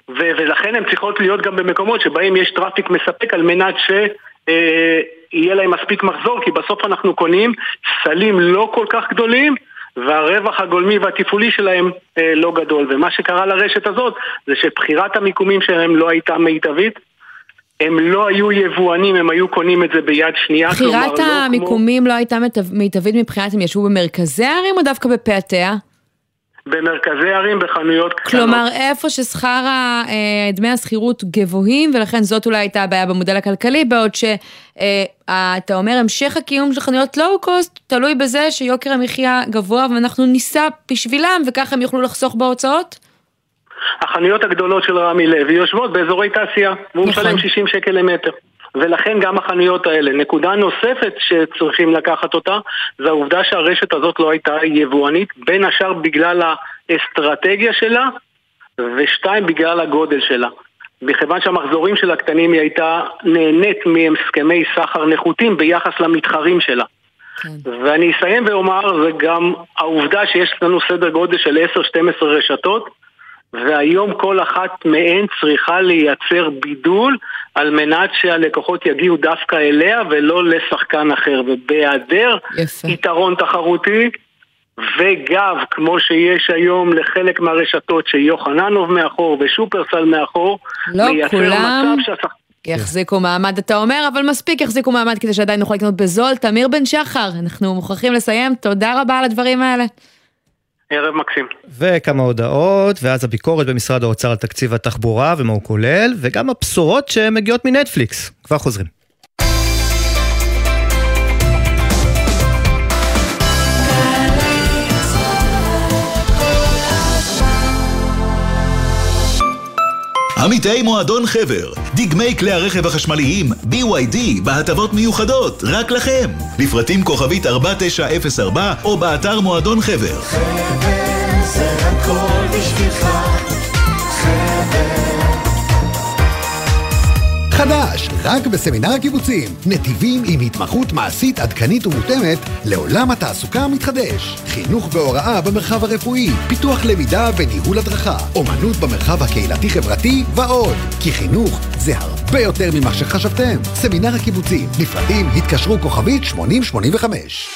ו- ולכן הן צריכות להיות גם במקומות שבהם יש טראפיק מספק על מנת שיהיה להם מספיק מחזור, כי בסוף אנחנו קונים סלים לא כל כך גדולים והרווח הגולמי והתפעולי שלהם אה, לא גדול. ומה שקרה לרשת הזאת זה שבחירת המיקומים שלהם לא הייתה מיטבית. הם לא היו יבואנים, הם היו קונים את זה ביד שנייה. בחירת כלומר, לא המיקומים לא הייתה מיטב- מיטבית מבחינת הם ישבו במרכזי הערים או דווקא בפאתיה? כמו במרכזי ערים, בחנויות קטנות. כלומר, איפה ששכר אה, דמי השכירות גבוהים, ולכן זאת אולי הייתה הבעיה במודל הכלכלי, בעוד שאתה אומר, המשך הקיום של חנויות לואו-קוסט תלוי בזה שיוקר המחיה גבוה, ואנחנו ניסע בשבילם, וככה הם יוכלו לחסוך בהוצאות? החנויות הגדולות של רמי לוי יושבות באזורי תעשייה, והוא נכון. משלם 60 שקל למטר. ולכן גם החנויות האלה. נקודה נוספת שצריכים לקחת אותה, זה העובדה שהרשת הזאת לא הייתה יבואנית, בין השאר בגלל האסטרטגיה שלה, ושתיים, בגלל הגודל שלה. מכיוון שהמחזורים שלה קטנים, היא הייתה נהנית מהסכמי סחר נחותים ביחס למתחרים שלה. ואני אסיים ואומר, זה גם העובדה שיש לנו סדר גודל של 10-12 רשתות, והיום כל אחת מהן צריכה לייצר בידול על מנת שהלקוחות יגיעו דווקא אליה ולא לשחקן אחר. ובהיעדר יתרון תחרותי וגב, כמו שיש היום לחלק מהרשתות שיוחננוב מאחור ושופרסל מאחור, לא כולם מצב שהשחקן... יחזיקו מעמד, אתה אומר, אבל מספיק יחזיקו מעמד כדי שעדיין נוכל לקנות בזול. תמיר בן שחר, אנחנו מוכרחים לסיים, תודה רבה על הדברים האלה. ערב מקסים. וכמה הודעות, ואז הביקורת במשרד האוצר על תקציב התחבורה ומה הוא כולל, וגם הבשורות שמגיעות מנטפליקס. כבר חוזרים. עמיתי מועדון חבר, דגמי כלי הרכב החשמליים BYD בהטבות מיוחדות, רק לכם. לפרטים כוכבית 4904 או באתר מועדון חבר. זה הכל בשבילך, חדש, רק בסמינר הקיבוצים. נתיבים עם התמחות מעשית עדכנית ומותאמת לעולם התעסוקה המתחדש. חינוך והוראה במרחב הרפואי, פיתוח למידה וניהול הדרכה, אומנות במרחב הקהילתי-חברתי ועוד. כי חינוך זה הרבה יותר ממה שחשבתם. סמינר הקיבוצים, נפרדים, התקשרו כוכבית 8085.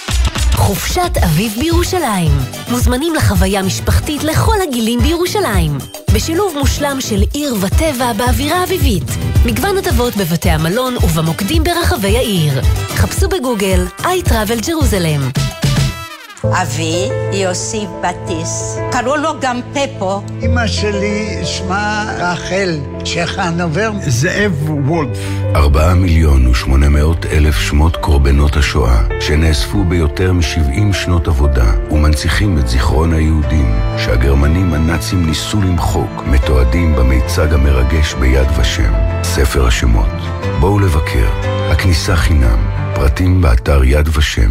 חופשת אביב בירושלים. מוזמנים לחוויה משפחתית לכל הגילים בירושלים. בשילוב מושלם של עיר וטבע באווירה אביבית. מגוון הטבות בבתי המלון ובמוקדים ברחבי העיר. חפשו בגוגל iTravel Jerusalem. אבי, יוסי בטיס. קראו לו גם פפו. אמא שלי שמה רחל צ'חנובר. זאב וולף. ארבעה מיליון ושמונה מאות אלף שמות קורבנות השואה, שנאספו ביותר מ-70 שנות עבודה, ומנציחים את זיכרון היהודים, שהגרמנים הנאצים ניסו למחוק, מתועדים במיצג המרגש ביד ושם, ספר השמות. בואו לבקר, הכניסה חינם, פרטים באתר יד ושם.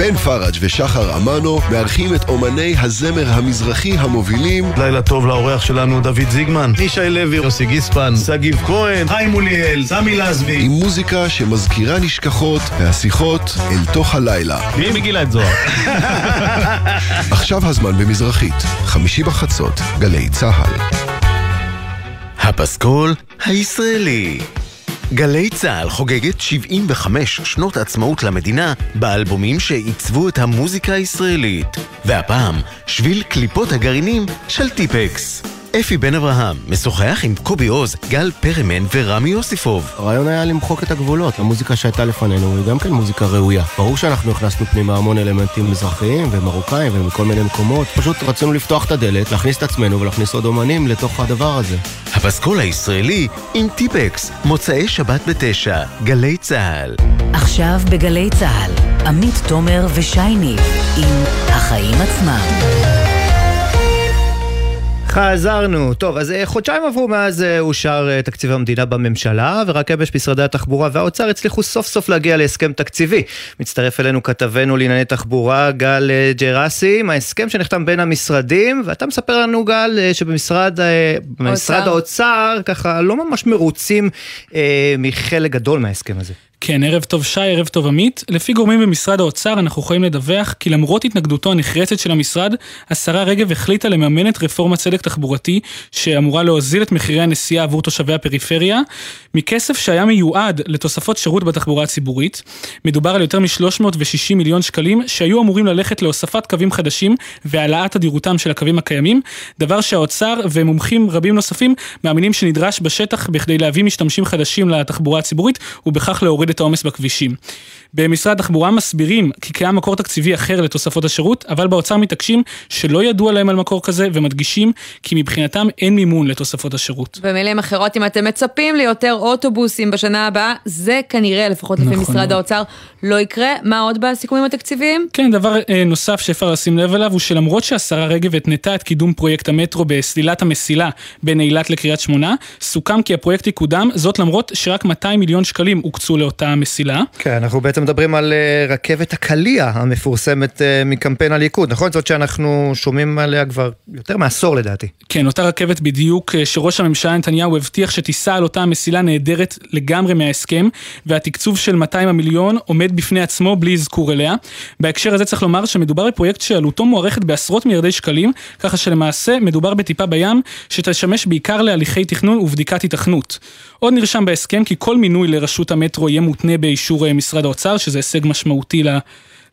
בן פראג' ושחר אמנו מארחים את אומני הזמר המזרחי המובילים לילה טוב לאורח שלנו דוד זיגמן, ישי לוי, יוסי גיספן, שגיב כהן, חיים מוליאל, סמי לזבי. עם מוזיקה שמזכירה נשכחות והשיחות אל תוך הלילה. מי מגילה את זוהר? עכשיו הזמן במזרחית, חמישי בחצות, גלי צה"ל. הפסקול הישראלי. גלי צה"ל חוגגת 75 שנות עצמאות למדינה באלבומים שעיצבו את המוזיקה הישראלית. והפעם, שביל קליפות הגרעינים של טיפקס. אפי בן אברהם משוחח עם קובי עוז, גל פרמן ורמי יוסיפוב. הרעיון היה למחוק את הגבולות. המוזיקה שהייתה לפנינו היא גם כן מוזיקה ראויה. ברור שאנחנו הכנסנו פנימה המון אלמנטים מזרחיים ומרוקאים ומכל מיני מקומות. פשוט רצינו לפתוח את הדלת, להכניס את עצמנו ולהכניס עוד אומנים לתוך הדבר הזה. הפסקול הישראלי עם טיפקס, מוצאי שבת בתשע, גלי צה"ל. עכשיו בגלי צה"ל, עמית תומר ושי ניב עם החיים עצמם. חזרנו. טוב, אז אה, חודשיים עברו מאז אה, אושר אה, תקציב המדינה בממשלה, ורק אמש משרדי התחבורה והאוצר הצליחו סוף סוף להגיע להסכם תקציבי. מצטרף אלינו כתבנו לענייני תחבורה, גל ג'רסי, ההסכם שנחתם בין המשרדים, ואתה מספר לנו, גל, שבמשרד במשרד האוצר ככה לא ממש מרוצים אה, מחלק גדול מההסכם הזה. כן, ערב טוב שי, ערב טוב עמית. לפי גורמים במשרד האוצר אנחנו יכולים לדווח כי למרות התנגדותו הנחרצת של המשרד, השרה רגב החליטה לממן את רפורמת צדק תחבורתי, שאמורה להוזיל את מחירי הנסיעה עבור תושבי הפריפריה, מכסף שהיה מיועד לתוספות שירות בתחבורה הציבורית. מדובר על יותר מ-360 מיליון שקלים שהיו אמורים ללכת להוספת קווים חדשים והעלאת תדירותם של הקווים הקיימים, דבר שהאוצר ומומחים רבים נוספים מאמינים שנדרש בשטח בכדי להביא משתמשים חדשים לתחבורה הציבורית ובכך להוריד את העומס בכבישים. במשרד התחבורה מסבירים כי קיים מקור תקציבי אחר לתוספות השירות, אבל באוצר מתעקשים שלא ידוע להם על מקור כזה ומדגישים כי מבחינתם אין מימון לתוספות השירות. במילים אחרות, אם אתם מצפים ליותר אוטובוסים בשנה הבאה, זה כנראה, לפחות לפי נכון משרד. האוצר, לא יקרה. מה עוד בסיכומים התקציביים? כן, דבר אה, נוסף שאפשר לשים לב אליו הוא שלמרות שהשרה רגב התנתה את קידום פרויקט המטרו בסלילת המסילה בין אילת לקריית שמונה, סוכם כי הפרויקט יקודם, זאת למרות שרק 200 מיליון שקלים הוקצו לאותה מסילה. כן, אנחנו בעצם מדברים על אה, רכבת הקליע המפורסמת אה, מקמפיין הליכוד, נכון? זאת שאנחנו שומעים עליה כבר יותר מעשור לדעתי. כן, אותה רכבת בדיוק אה, שראש הממשלה נתניהו הבטיח שתיסע על אותה מסילה נהדרת לגמרי מההסכם, והתקצוב של 200 המיליון עומד בפני עצמו בלי אזכור אליה. בהקשר הזה צריך לומר שמדובר בפרויקט שעלותו מוערכת בעשרות מיליארדי שקלים, ככה שלמעשה מדובר בטיפה בים, שתשמש בעיקר להליכי תכנון ובדיקת היתכנות. עוד נרשם בהסכם כי כל מינוי לרשות המטרו יהיה מותנה באישור אה, משרד האוצר, שזה הישג משמעותי ל...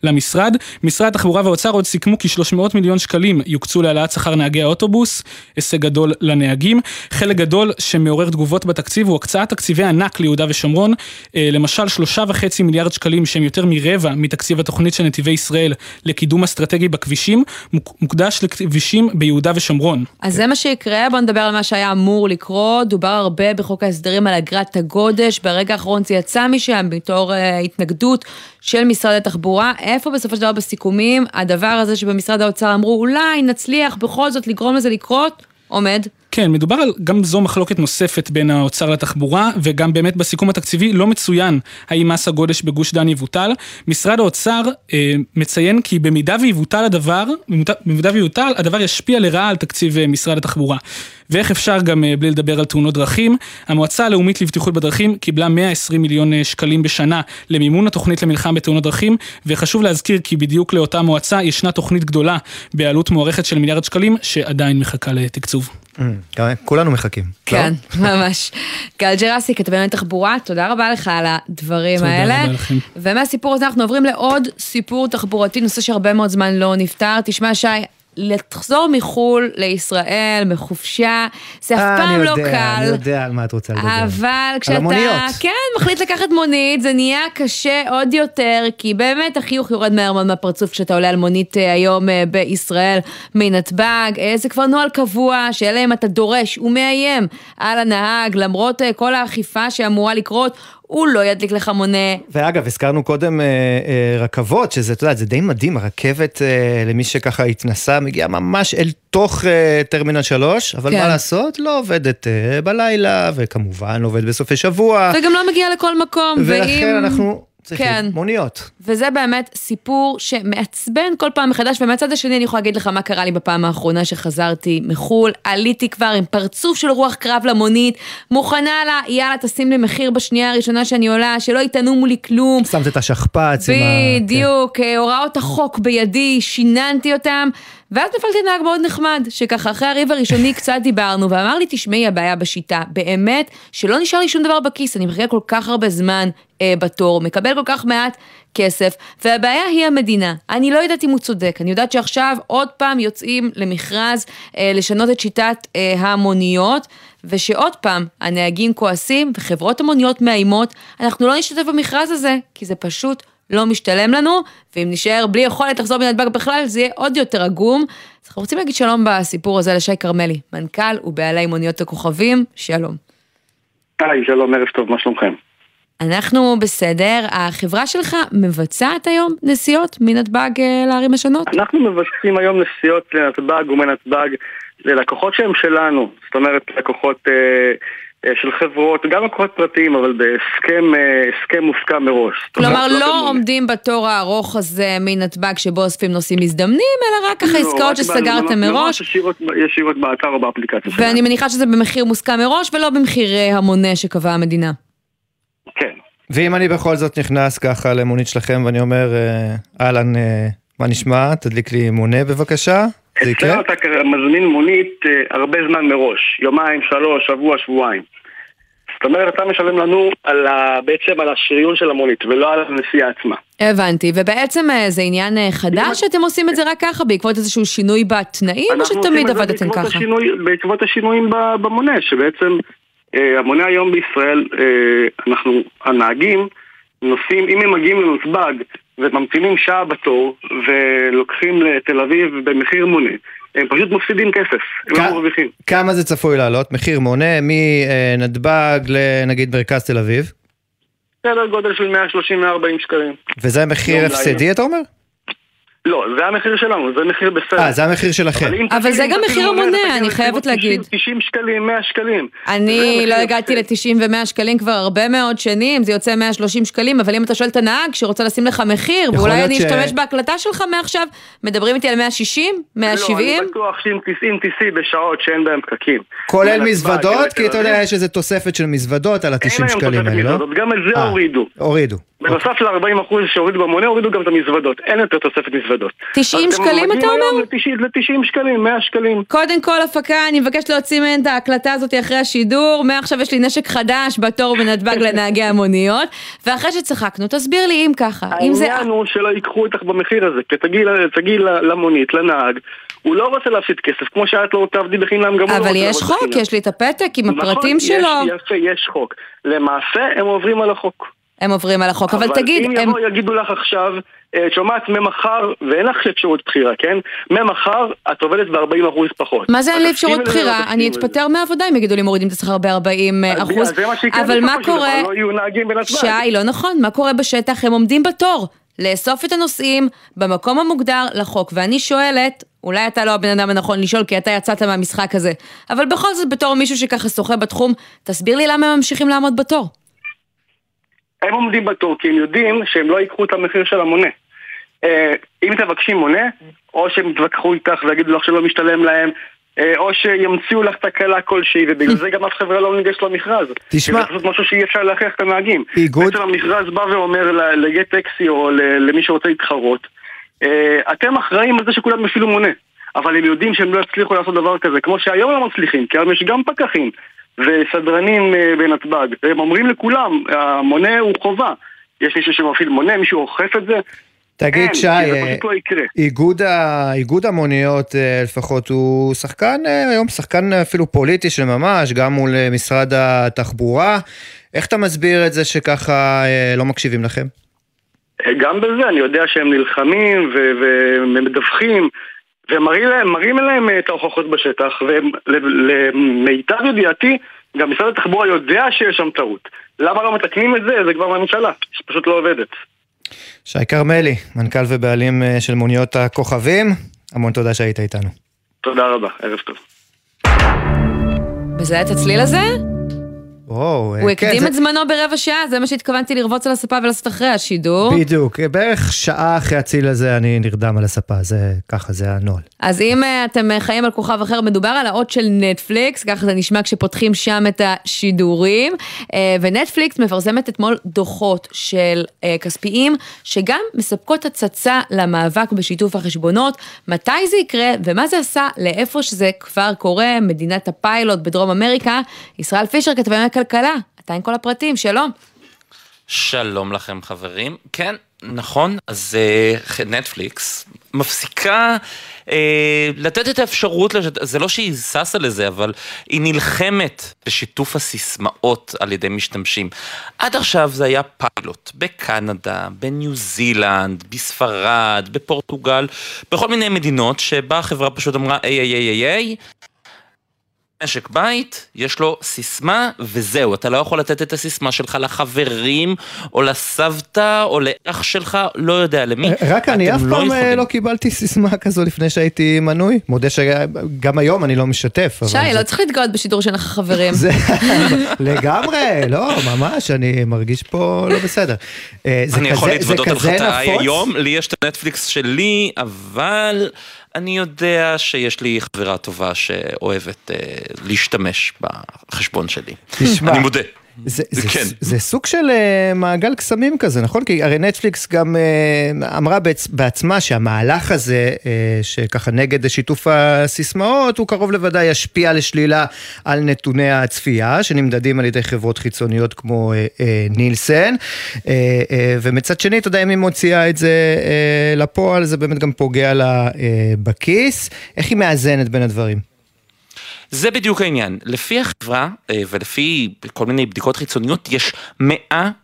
למשרד. משרד התחבורה והאוצר עוד סיכמו כי 300 מיליון שקלים יוקצו להעלאת שכר נהגי האוטובוס, הישג גדול לנהגים. חלק גדול שמעורר תגובות בתקציב הוא הקצאת תקציבי ענק ליהודה ושומרון, אה, למשל שלושה וחצי מיליארד שקלים שהם יותר מרבע מתקציב התוכנית של נתיבי ישראל לקידום אסטרטגי בכבישים, מוק- מוקדש לכבישים ביהודה ושומרון. אז זה מה שיקרה, בואו נדבר על מה שהיה אמור לקרות. דובר הרבה בחוק ההסדרים על אגרת הגודש, ברגע האחרון זה יצא משם בתור אה, התנגדות של משרד התחבורה. איפה בסופו של דבר בסיכומים הדבר הזה שבמשרד האוצר אמרו אולי נצליח בכל זאת לגרום לזה לקרות, עומד? כן, מדובר על גם זו מחלוקת נוספת בין האוצר לתחבורה, וגם באמת בסיכום התקציבי לא מצוין האם מס הגודש בגוש דן יבוטל. משרד האוצר אה, מציין כי במידה ויבוטל הדבר, במידה- ויבוטל, הדבר ישפיע לרעה על תקציב אה, משרד התחבורה. ואיך אפשר גם אה, בלי לדבר על תאונות דרכים? המועצה הלאומית לבטיחות בדרכים קיבלה 120 מיליון אה, שקלים בשנה למימון התוכנית למלחמה בתאונות דרכים, וחשוב להזכיר כי בדיוק לאותה מועצה ישנה תוכנית גדולה בעלות מוערכת של מיליארד שקלים, שעדיין מחכה לתקצוב. אה, כולנו מחכים. כן, ממש. גל ג'רסי, כתבי ענייני תחבורה, תודה רבה לך על הדברים תודה האלה. רבה לכם. ומהסיפור הזה אנחנו עוברים לעוד סיפור תחבורתי, נושא שהרבה מאוד זמן לא נפתר. תשמע, שי, לחזור מחו"ל לישראל, מחופשה, זה אף אה, פעם לא יודע, קל. אני יודע על מה את רוצה לדבר. אבל כשאתה, המוניות. כן, מחליט לקחת מונית, זה נהיה קשה עוד יותר, כי באמת החיוך יורד מהר מאוד מהפרצוף כשאתה עולה על מונית אה, היום אה, בישראל מנתב"ג. זה כבר נוהל קבוע, שאלה אם אתה דורש ומאיים על הנהג, למרות כל האכיפה שאמורה לקרות, הוא לא ידליק לך מונה. ואגב, הזכרנו קודם אה, אה, רכבות, שזה, אתה יודע, זה די מדהים, הרכבת, אה, למי שככה התנסה, מגיעה ממש אל תוך אה, טרמינל 3, אבל כן. מה לעשות, לא עובדת אה, בלילה, וכמובן עובדת בסופי שבוע. וגם לא מגיע לכל מקום. ולכן ואם- אנחנו צריכים כן. מוניות. וזה באמת סיפור שמעצבן כל פעם מחדש, ומהצד השני אני יכולה להגיד לך מה קרה לי בפעם האחרונה שחזרתי מחו"ל. עליתי כבר עם פרצוף של רוח קרב למונית, מוכנה לה, יאללה תשים לי מחיר בשנייה הראשונה שאני עולה, שלא יטענו מולי כלום. שמת את השכפ"ץ עם ה... כן. בדיוק, אה, הוראות החוק בידי, שיננתי אותם, ואז נפלתי נהג מאוד נחמד, שככה אחרי הריב הראשוני קצת דיברנו, ואמר לי, תשמעי, הבעיה בשיטה, באמת, שלא נשאר לי שום דבר בכיס, אני מחכה כל כך הרבה זמן אה, בתור, מקבל כל כך מעט כסף, והבעיה היא המדינה. אני לא יודעת אם הוא צודק, אני יודעת שעכשיו עוד פעם יוצאים למכרז אה, לשנות את שיטת אה, המוניות, ושעוד פעם הנהגים כועסים וחברות המוניות מאיימות, אנחנו לא נשתתף במכרז הזה, כי זה פשוט לא משתלם לנו, ואם נשאר בלי יכולת לחזור מנתב"ג בכלל, זה יהיה עוד יותר עגום. אז אנחנו רוצים להגיד שלום בסיפור הזה לשי כרמלי, מנכ"ל ובעלי מוניות הכוכבים, שלום. היי, שלום, ערב טוב, מה שלומכם? אנחנו בסדר, החברה שלך מבצעת היום נסיעות מנתב"ג אה, לערים השונות? אנחנו מבצעים היום נסיעות לנתב"ג ומנתב"ג ללקוחות שהם שלנו, זאת אומרת לקוחות אה, של חברות, גם לקוחות פרטיים, אבל בהסכם אה, מוסכם מראש. כלומר, אומרת, לא עומדים בתור הארוך הזה מנתב"ג שבו אוספים נוסעים מזדמנים, אלא רק ככה לא, עסקאות רק שסגרתם מראש. ישירות, ישירות באתר או באפליקציה שלנו. ואני מניחה שזה במחיר מוסכם מראש ולא במחירי המונה שקבעה המדינה. ואם אני בכל זאת נכנס ככה למונית שלכם ואני אומר, אה, אהלן, אה, מה נשמע? תדליק לי מונה בבקשה. זה יקרה? אצלנו אתה כ- מזמין מונית אה, הרבה זמן מראש, יומיים, שלוש, שבוע, שבועיים. זאת אומרת, אתה משלם לנו על ה... בעצם על השריון של המונית, ולא על הנסיעה עצמה. הבנתי, ובעצם אה, זה עניין אה, חדש שאתם עושים את זה רק ככה בעקבות איזשהו שינוי בתנאים, או שתמיד עבדתם ככה? השינוי, בעקבות השינויים במונה, שבעצם המונה היום בישראל, אנחנו, הנהגים, נוסעים, אם הם מגיעים לנתב"ג וממתינים שעה בתור ולוקחים לתל אביב במחיר מונה, הם פשוט מפסידים כסף, הם כ- לא מרוויחים. כמה זה צפוי לעלות? מחיר מונה מנתב"ג לנגיד מרכז תל אביב? סדר גודל של 130-140 שקלים. וזה מחיר הפסדי. אתה אומר? לא, זה המחיר שלנו, זה מחיר בסדר. אה, זה המחיר שלכם. אבל תפעיל- זה גם מחיר מונה, המונה, תגיע אני חייבת להגיד. 90 90 שקלים, 100 שקלים. אני לא הגעתי ל-90 ו-100 שקלים כבר הרבה מאוד שנים, זה יוצא 130 שקלים, אבל אם אתה שואל את הנהג שרוצה לשים לך מחיר, ואולי אני ש- אשתמש בהקלטה שלך מעכשיו, מדברים איתי על 160? לא, 170? אני בטוח שאם תיסעי- אם תיסעי בשעות שאין בהן פקקים. כולל מנתב"ג מזוודות? כי אתה יודע, יש איזה תוספת של מזוודות על אין ה-90 היום שקלים האלה, לא? גם את זה אה, הורידו. הורידו. בנוסף ל-40% שהורידו במונה, הורידו גם את המזוודות. אין יותר תוספת מזוודות. 90 אז אתם שקלים, אתה היום אומר? ל-90 שקלים, 100 שקלים. קודם כל הפקה, אני מבקשת להוציא מהן את ההקלטה הזאת אחרי השידור, מעכשיו יש לי נשק חדש בתור בנתב"ג לנהגי המוניות, ואחרי שצחקנו, תסביר לי אם ככה, אם זה... העניין הוא שלא ייקחו אותך במחיר הזה, כי תגיעי למונית, לנהג, הוא לא רוצה להפסיד כסף, כמו שאת לא תעבדי בחינם, גם הוא לא אבל רוצה יש לעבוד חוק, בחינם. יש לי את הפתק עם נכון, הפרטים יש- שלו. יפה, יש חוק. למעשה, הם עוברים על החוק. הם עוברים על החוק, אבל תגיד, אם הם... יבואו יגידו לך עכשיו, אה, את שומעת ממחר, ואין לך אפשרות בחירה, כן? ממחר את עובדת ב-40% פחות. מה זה אין לי אפשרות בחירה? אני. אתפטר מהעבודה אם יגידו לי מורידים את השכר ב-40 אחוז. אבל מה קורה... לא יהיו נהגים בנתב"ג. שי, לא נכון, מה קורה בשטח? הם עומדים בתור לאסוף את הנוסעים במקום המוגדר לחוק, ואני שואלת, אולי אתה לא הבן אדם הנכון לשאול כי אתה יצאת מהמשחק הזה, אבל בכל זאת בתור מישהו שככה שוחה בתחום, תסביר לי למה הם ממשיכים לעמוד בתור. הם עומדים בתור כי הם יודעים שהם לא ייקחו את המחיר של המונה. אה, אם תבקשי מונה, או שהם יתווכחו איתך ויגידו לך שלא משתלם להם, אה, או שימציאו לך תקלה כלשהי, ובגלל זה גם אף חברה לא ניגשת למכרז. תשמע- זה פשוט משהו שאי אפשר להכריח את הנהגים. איגוד- בעצם המכרז בא ואומר לגט טקסי או למי שרוצה להתחרות, אה, אתם אחראים על זה שכולם יפעילו מונה. אבל הם יודעים שהם לא יצליחו לעשות דבר כזה, כמו שהיום לא מצליחים, כי היום יש גם פקחים וסדרנים אה, בנתב"ג, והם אומרים לכולם, המונה הוא חובה. יש מישהו שמפעיל מונה, מישהו אוכף את זה? תגיד, אין, שי, אה, לא. איגוד, ה... איגוד המוניות אה, לפחות הוא שחקן היום, שחקן אפילו פוליטי של ממש, גם מול משרד התחבורה. איך אתה מסביר את זה שככה לא מקשיבים לכם? גם בזה, אני יודע שהם נלחמים ומדווחים ומראים להם, אה, את ההוכחות בשטח ולמיטב ידיעתי, גם משרד התחבורה יודע שיש שם טעות. למה לא מתקנים את זה? זה כבר מהממשלה, שפשוט לא עובדת. שי כרמלי, מנכ"ל ובעלים אה, של מוניות הכוכבים, המון תודה שהיית איתנו. תודה רבה, ערב טוב. וזה היה את הצליל הזה? וואו, אה, הוא כן, הקדים זה- את זמנו ברבע שעה, זה מה שהתכוונתי לרבוץ על הספה ולעשות אחרי השידור. בדיוק, בערך שעה אחרי הציל הזה אני נרדם על הספה, זה ככה, זה הנוהל. אז אם אה, אתם אה, חיים על כוכב אחר, מדובר על האות של נטפליקס, ככה זה נשמע כשפותחים שם את השידורים. ונטפליקס מפרסמת אתמול דוחות של כספיים, שגם מספקות הצצה למאבק בשיתוף החשבונות. מתי זה יקרה ומה זה עשה לאיפה שזה כבר קורה, מדינת הפיילוט בדרום אמריקה. ישראל פישר, כתבי הכלכלה, אתה עם כל הפרטים, שלום. שלום לכם חברים. כן, נכון, אז אה, נטפליקס מפסיקה אה, לתת את האפשרות, לש... זה לא שהיא ששה לזה, אבל היא נלחמת בשיתוף הסיסמאות על ידי משתמשים. עד עכשיו זה היה פיילוט בקנדה, בניו זילנד, בספרד, בפורטוגל, בכל מיני מדינות שבה החברה פשוט אמרה, היי היי היי היי, משק בית, יש לו סיסמה וזהו, אתה לא יכול לתת את הסיסמה שלך לחברים, או לסבתא, או לאח שלך, לא יודע למי. רק אני אף לא פעם אה, יכולים. לא קיבלתי סיסמה כזו לפני שהייתי מנוי. מודה שגם היום אני לא משתף. שי, זה- לא צריך להתגאות בשידור שאין לך חברים. זה לגמרי, לא, ממש, אני מרגיש פה לא בסדר. אה, זה אני יכול כזה- זה להתוודות על חטאי? היום, לי יש את הנטפליקס שלי, אבל אני יודע שיש לי חברה טובה שאוהבת אה, להשתמש בחשבון שלי. תשמע, אני מודה. זה, זה, כן. זה, זה סוג של uh, מעגל קסמים כזה, נכון? כי הרי נטפליקס גם uh, אמרה בעצ, בעצמה שהמהלך הזה, uh, שככה נגד שיתוף הסיסמאות, הוא קרוב לוודאי ישפיע לשלילה על נתוני הצפייה, שנמדדים על ידי חברות חיצוניות כמו uh, uh, נילסן. Uh, uh, ומצד שני, אתה יודע, אם היא מוציאה את זה uh, לפועל, זה באמת גם פוגע לה uh, בכיס. איך היא מאזנת בין הדברים? זה בדיוק העניין. לפי החברה אה, ולפי כל מיני בדיקות חיצוניות, יש 100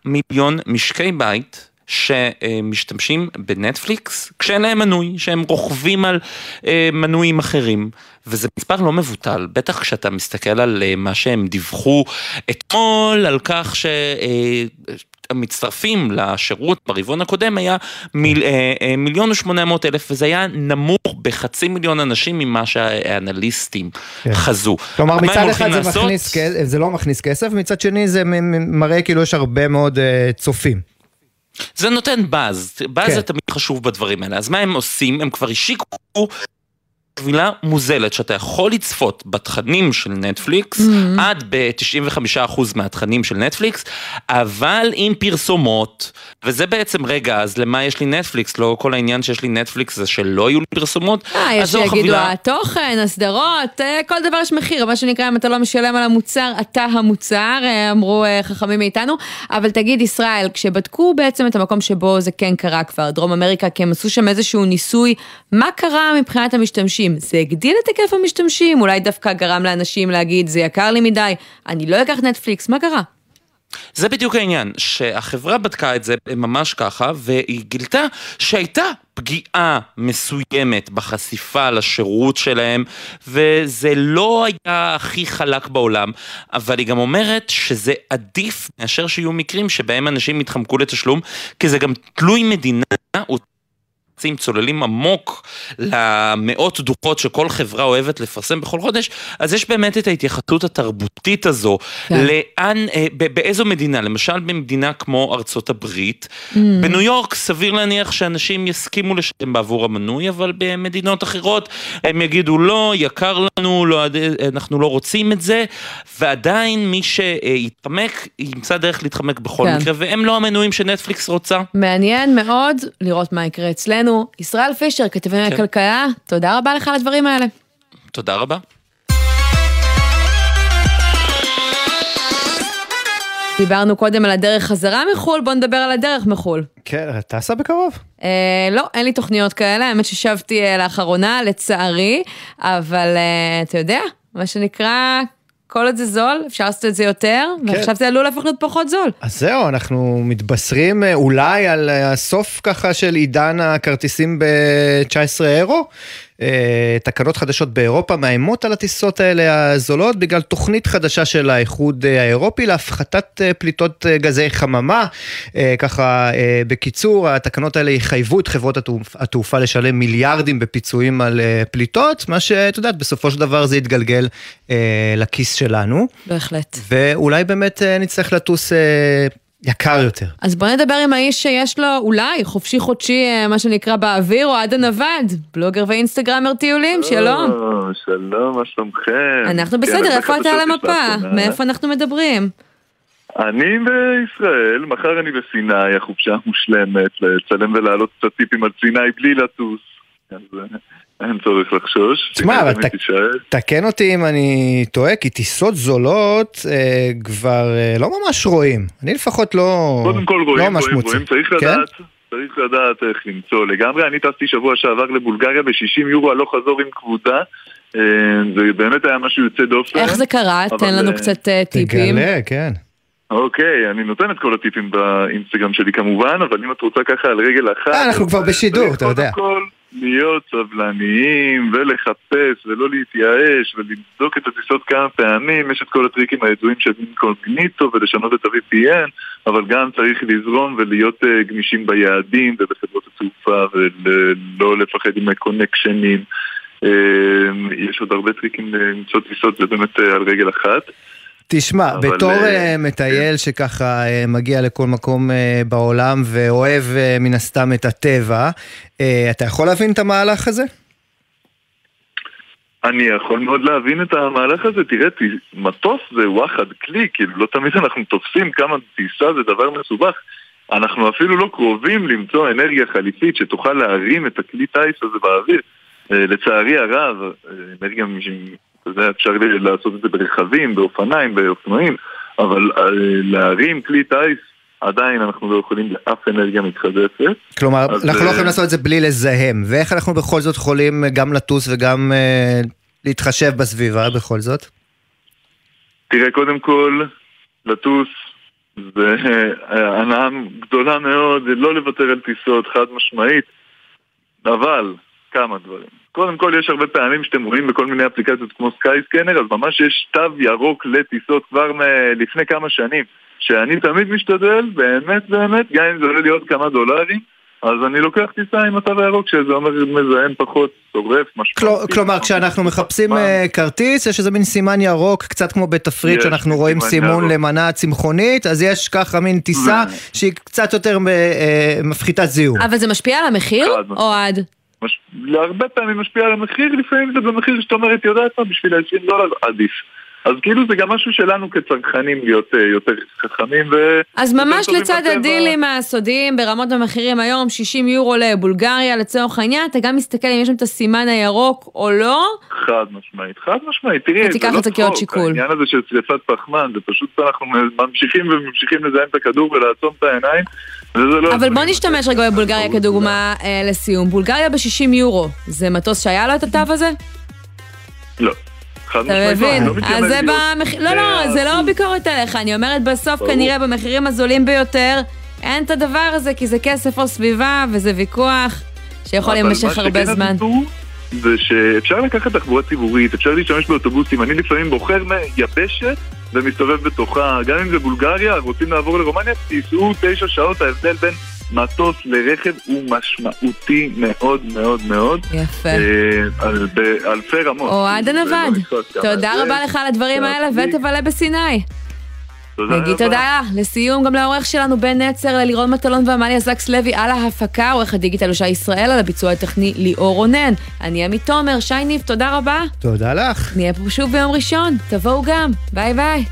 מיליון משקי בית. שמשתמשים בנטפליקס כשאין להם מנוי, שהם רוכבים על אה, מנויים אחרים. וזה מספר לא מבוטל, בטח כשאתה מסתכל על אה, מה שהם דיווחו אתמול, על כך ש... אה, המצטרפים לשירות ברבעון הקודם היה מיל, אה, אה, מיליון ושמונה מאות אלף וזה היה נמוך בחצי מיליון אנשים ממה שהאנליסטים כן. חזו. כלומר, מצד אחד זה, לעשות? מכניס, זה לא מכניס כסף, מצד שני זה מראה כאילו יש הרבה מאוד uh, צופים. זה נותן באז, באז כן. זה תמיד חשוב בדברים האלה. אז מה הם עושים? הם כבר השיקו קבילה מוזלת שאתה יכול לצפות בתכנים של נטפליקס, Mm-hmm. עד ב-95% מהתכנים של נטפליקס, אבל עם פרסומות, וזה בעצם, רגע, אז למה יש לי נטפליקס? לא כל העניין שיש לי נטפליקס זה שלא יהיו לי פרסומות? אה, יש שיגידו החבילה. התוכן, הסדרות, אה, כל דבר יש מחיר, מה שנקרא, אם אתה לא משלם על המוצר, אתה המוצר, אה, אמרו אה, חכמים מאיתנו. אבל תגיד, ישראל, כשבדקו בעצם את המקום שבו זה כן קרה כבר, דרום אמריקה, כי הם עשו שם איזשהו ניסוי, מה קרה מבחינת המשתמשים? זה הגדיל את היקף המשתמשים? אולי דווקא גרם לאנשים להגיד, זה יקר לי מדי, אני לא אקח נטפליקס, מה קרה? זה בדיוק העניין, שהחברה בדקה את זה ממש ככה, והיא גילתה שהייתה פגיעה מסוימת בחשיפה לשירות שלהם, וזה לא היה הכי חלק בעולם, אבל היא גם אומרת שזה עדיף מאשר שיהיו מקרים שבהם אנשים יתחמקו לתשלום, כי זה גם תלוי מדינה. צים צוללים עמוק למאות דוחות שכל חברה אוהבת לפרסם בכל חודש, אז יש באמת את ההתייחסות התרבותית הזו, כן. לאן, אה, באיזו מדינה, למשל במדינה כמו ארצות הברית, Mm. בניו יורק סביר להניח שאנשים יסכימו לשלם בעבור המנוי, אבל במדינות אחרות הם יגידו לא, יקר לנו, לא, אנחנו לא רוצים את זה, ועדיין מי שיתחמק, ימצא דרך להתחמק בכל כן. מקרה, והם לא המנויים שנטפליקס רוצה. מעניין מאוד לראות מה יקרה אצלנו. ישראל פישר, כתבנו כן. לכלכלה, תודה רבה לך על הדברים האלה. תודה רבה. דיברנו קודם על הדרך חזרה מחו"ל, בוא נדבר על הדרך מחו"ל. כן, טסה בקרוב. אה, לא, אין לי תוכניות כאלה, האמת ששבתי אה, לאחרונה, לצערי, אבל אה, אתה יודע, מה שנקרא, כל עוד זה זול, אפשר לעשות את זה יותר, ועכשיו זה עלול להפוך להיות פחות זול. אז זהו, אנחנו מתבשרים אה, אולי על אה, הסוף ככה של עידן הכרטיסים ב-19 אירו. אה, תקנות חדשות באירופה מאיימות על הטיסות האלה הזולות בגלל תוכנית חדשה של האיחוד אה, האירופי להפחתת אה, פליטות גזי חממה. ככה, בקיצור, התקנות האלה יחייבו את חברות התעופ- התעופה לשלם מיליארדים בפיצויים על פליטות, מה שאת יודעת, בסופו של דבר זה יתגלגל לכיס שלנו. בהחלט. ואולי באמת נצטרך לטוס יקר יותר. אז בוא נדבר עם האיש שיש לו אולי חופשי חודשי, אה, מה שנקרא באוויר, אוהד הנווד, בלוגר ואינסטגרמר טיולים, שלום. או, שלום, מה שלומכם? אנחנו כן, בסדר, איפה אתה על המפה? מאיפה אנחנו מדברים? אני בישראל, מחר אני בסיני, החופשה מושלמת, לצלם ולהעלות קצת טיפים על סיני בלי לטוס. אין צורך לחשוש. תשמע, סיני אבל ת-. תקן אותי אם אני טועה, כי טיסות זולות אה, כבר אה, לא ממש רואים. אני לפחות לא, קודם כל לא רואים, ממש רואים, מוצא. רואים, צריך כן? לדעת, צריך לדעת איך למצוא לגמרי. אני טסתי שבוע שעבר לבולגריה ב-60 יורו הלוך חזור עם כבודה. אה, זה באמת היה משהו יוצא דופן. איך זה קרה? אבל, תן לנו אה, קצת אה, טיפים. תגלה, כן. אוקיי, אני נותן את כל הטיפים באינסטגרם שלי כמובן, אבל אם את רוצה ככה על רגל אחת... אה, אנחנו כבר בשידור, אתה יודע. כל, להיות סבלניים ולחפש ולא להתייאש ולבדוק את הטיסות כמה פעמים, יש את כל הטריקים הידועים של אינקוגניטו ולשנות את ה-VPN, אבל גם צריך לזרום ולהיות אה, גמישים ביעדים ובחברות התעופה ולא לפחד עם הקונקשנים. אה, יש עוד הרבה טריקים למצוא טיסות, זה באמת אה, על רגל אחת. תשמע, אבל, בתור אה, מטייל שככה אה, מגיע לכל מקום אה, בעולם ואוהב אה, מן הסתם את הטבע, אה, אתה יכול להבין את המהלך הזה? אני יכול מאוד להבין את המהלך הזה, תראה, מטוס זה וואחד כלי, כאילו לא תמיד אנחנו תופסים כמה טיסה זה דבר מסובך. אנחנו אפילו לא קרובים למצוא אנרגיה חליפית שתוכל להרים את הכלי טיס הזה באוויר. לצערי הרב, אנרגיה, יודע, אפשר לעשות את זה ברכבים, באופניים, באופנועים, אבל אה, להרים כלי טיס, עדיין אנחנו לא יכולים באף אנרגיה מתחדשת. כלומר, אז, אנחנו לא אה, יכולים לעשות את זה בלי לזהם, ואיך אנחנו בכל זאת יכולים אה, גם לטוס וגם אה, להתחשב בסביבה בכל זאת? תראה, קודם כל, לטוס זה אה, הנאה גדולה מאוד, לא לוותר על טיסות, חד משמעית, אבל כמה דברים. קודם כל, יש הרבה פעמים שאתם רואים בכל מיני אפליקציות כמו סקייסקנר, אז ממש יש תו ירוק לטיסות כבר לפני כמה שנים, שאני תמיד משתדל, באמת באמת, גם אם זה עולה לי עוד כמה דולרים, אז אני לוקח טיסה עם התו הירוק, שזה אומר מזהם פחות, שורף, משמעותי. כל- כלומר, כשאנחנו מחפשים אה, כרטיס, יש איזה מין סימן ירוק, קצת כמו בתפריט יש שאנחנו רואים סימון ירוק. למנה צמחונית, אז יש ככה מין טיסה שהיא קצת יותר אה, אה, מפחיתת זיהום. אבל זה משפיע על המחיר, אוהד? מש... להרבה פעמים משפיע על המחיר, לפעמים זה במחיר שאת אומרת, יודעת מה, בשביל ה-20 דולר עדיף. אז כאילו זה גם משהו שלנו כצרכנים להיות אה, יותר חכמים ו... אז ממש לצד. הדילים הסודיים ברמות המחירים היום, 60 יורו לבולגריה לצורך העניין, אתה גם מסתכל אם יש שם את הסימן הירוק או לא, חד משמעית, חד משמעית, תראי, זה לא את הקיות צחוק, שיקול. העניין הזה של שריפת פחמן, זה פשוט אנחנו ממשיכים וממשיכים לזהם את הכדור ולעצום את העיניים, לא... אבל בוא נשתמש רגע בבולגריה כדוגמה אה, לסיום. בולגריה ב-60 יורו, זה מטוס שהיה לו את התו הזה? לא. אתה לא, מבין? לא מתיימר אז זה במחיר... לא, לא, זה לא ביקורת עליך, אני אומרת בסוף. כנראה במחירים הזולים ביותר, אין את הדבר הזה, כי זה כסף או סביבה, וזה ויכוח שיכול להימשך הרבה זמן. זה שאפשר לקחת תחבורה ציבורית, אפשר להשתמש באוטובוסים, אני לפעמים בוחר מיבשת ומסתובב בתוכה, גם אם זה בולגריה, רוצים לעבור לרומניה, תיסעו תשע שעות, ההבדל בין מטוס לרכב הוא משמעותי מאוד מאוד מאוד. יפה. אה, על- באלפי רמות. אוהד לא הנווד, כמה. תודה רבה לך על הדברים האלה, ותבלה בסיני. תודה נגיד רבה. תודה. לסיום גם לעורך שלנו בן נצר, ללירון מטלון ועמליה זקס לוי על ההפקה, עורך הדיגיטל הוא שי ישראל, על הביצוע הטכני ליאור רונן. אני עמית תומר, שי ניב, תודה רבה. תודה לך. נהיה פה שוב ביום ראשון, תבואו גם, ביי ביי.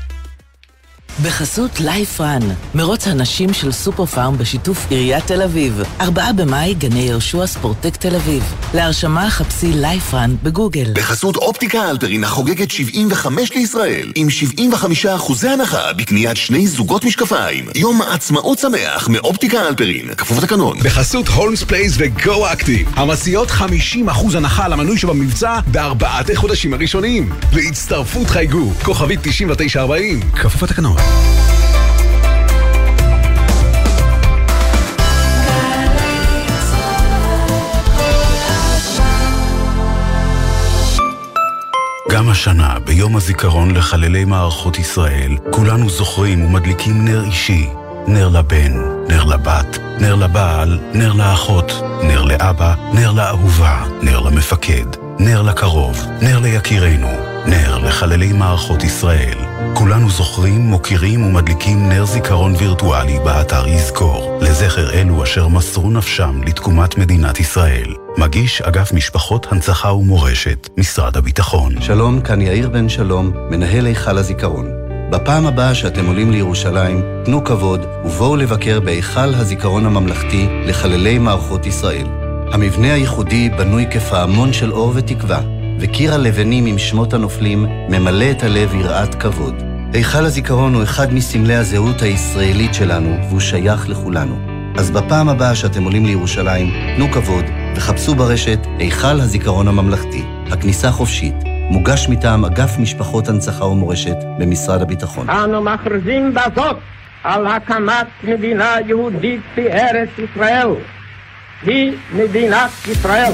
בחסות לייף רן, מרוץ הנשים של סופר פארם בשיתוף עיריית תל אביב. ארבעה במאי, גני יהושע ספורטק תל אביב. להרשמה חפשי לייף רן בגוגל. בחסות אופטיקה אלפרין החוגגת 75 לישראל, עם 75 אחוזי הנחה בקניית שני זוגות משקפיים. יום עצמאות שמח מאופטיקה אלפרין, כפוף לתקנון. בחסות הולמס פלייס וגו אקטיב, המציעות 50% הנחה על המנוי שבמבצע בארבעת החודשים הראשונים. להצטרפות חייגו, כוכבית 9940, כפוף לתקנון. גם השנה, ביום הזיכרון לחללי מערכות ישראל, כולנו זוכרים ומדליקים נר אישי. נר לבן, נר לבת, נר לבעל, נר לאחות, נר לאבא, נר לאהובה, נר למפקד, נר לקרוב, נר ליקירנו, נר לחללי מערכות ישראל. כולנו זוכרים, מוקירים ומדליקים נר זיכרון וירטואלי באתר יזכור, לזכר אלו אשר מסרו נפשם לתקומת מדינת ישראל. מגיש אגף משפחות הנצחה ומורשת, משרד הביטחון. שלום, כאן יאיר בן שלום, מנהל היכל הזיכרון. בפעם הבאה שאתם עולים לירושלים, תנו כבוד ובואו לבקר בהיכל הזיכרון הממלכתי לחללי מערכות ישראל. המבנה הייחודי בנוי כפעמון של אור ותקווה, וקיר הלבנים עם שמות הנופלים ממלא את הלב יראת כבוד. היכל הזיכרון הוא אחד מסמלי הזהות הישראלית שלנו, והוא שייך לכולנו. אז בפעם הבאה שאתם עולים לירושלים, תנו כבוד וחפשו ברשת היכל הזיכרון הממלכתי. הכניסה חופשית. מוגש מטעם אגף משפחות הנצחה ומורשת במשרד הביטחון. אנו מכריזים בזאת על הקמת מדינה יהודית בארץ ישראל. היא מדינת ישראל.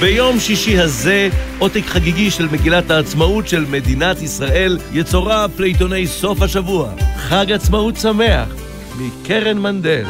ביום שישי הזה, עותק חגיגי של מגילת העצמאות של מדינת ישראל יצורף לעיתוני סוף השבוע. חג עצמאות שמח, מקרן מנדל.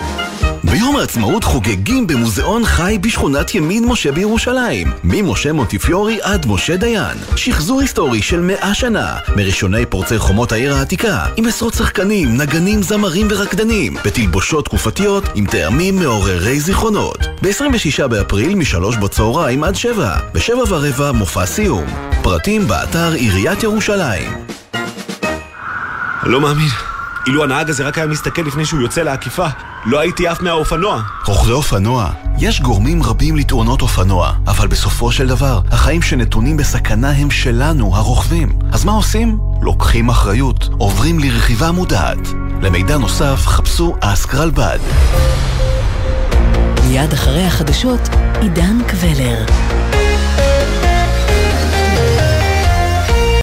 ביום העצמאות חוגגים במוזיאון חי בשכונת ימין משה בירושלים. ממשה מונטיפיורי עד משה דיין. שחזור היסטורי של מאה שנה, מראשוני פורצי חומות העיר העתיקה, עם עשרות שחקנים, נגנים, זמרים ורקדנים, בתלבושות תקופתיות עם טעמים מעוררי זיכרונות. ב-26 באפריל משלוש בצהריים עד שבע, בשבע ורבע מופע סיום. פרטים באתר עיריית ירושלים. לא מאמין. אילו הנהג הזה רק היה מסתכל לפני שהוא יוצא לעקיפה, לא הייתי עף מהאופנוע. רוכבי אופנוע, יש גורמים רבים לתאונות אופנוע, אבל בסופו של דבר, החיים שנתונים בסכנה הם שלנו, הרוכבים. אז מה עושים? לוקחים אחריות, עוברים לרכיבה מודעת. למידע נוסף, חפשו אסק רלב"ד. מיד אחרי החדשות, עידן קבלר.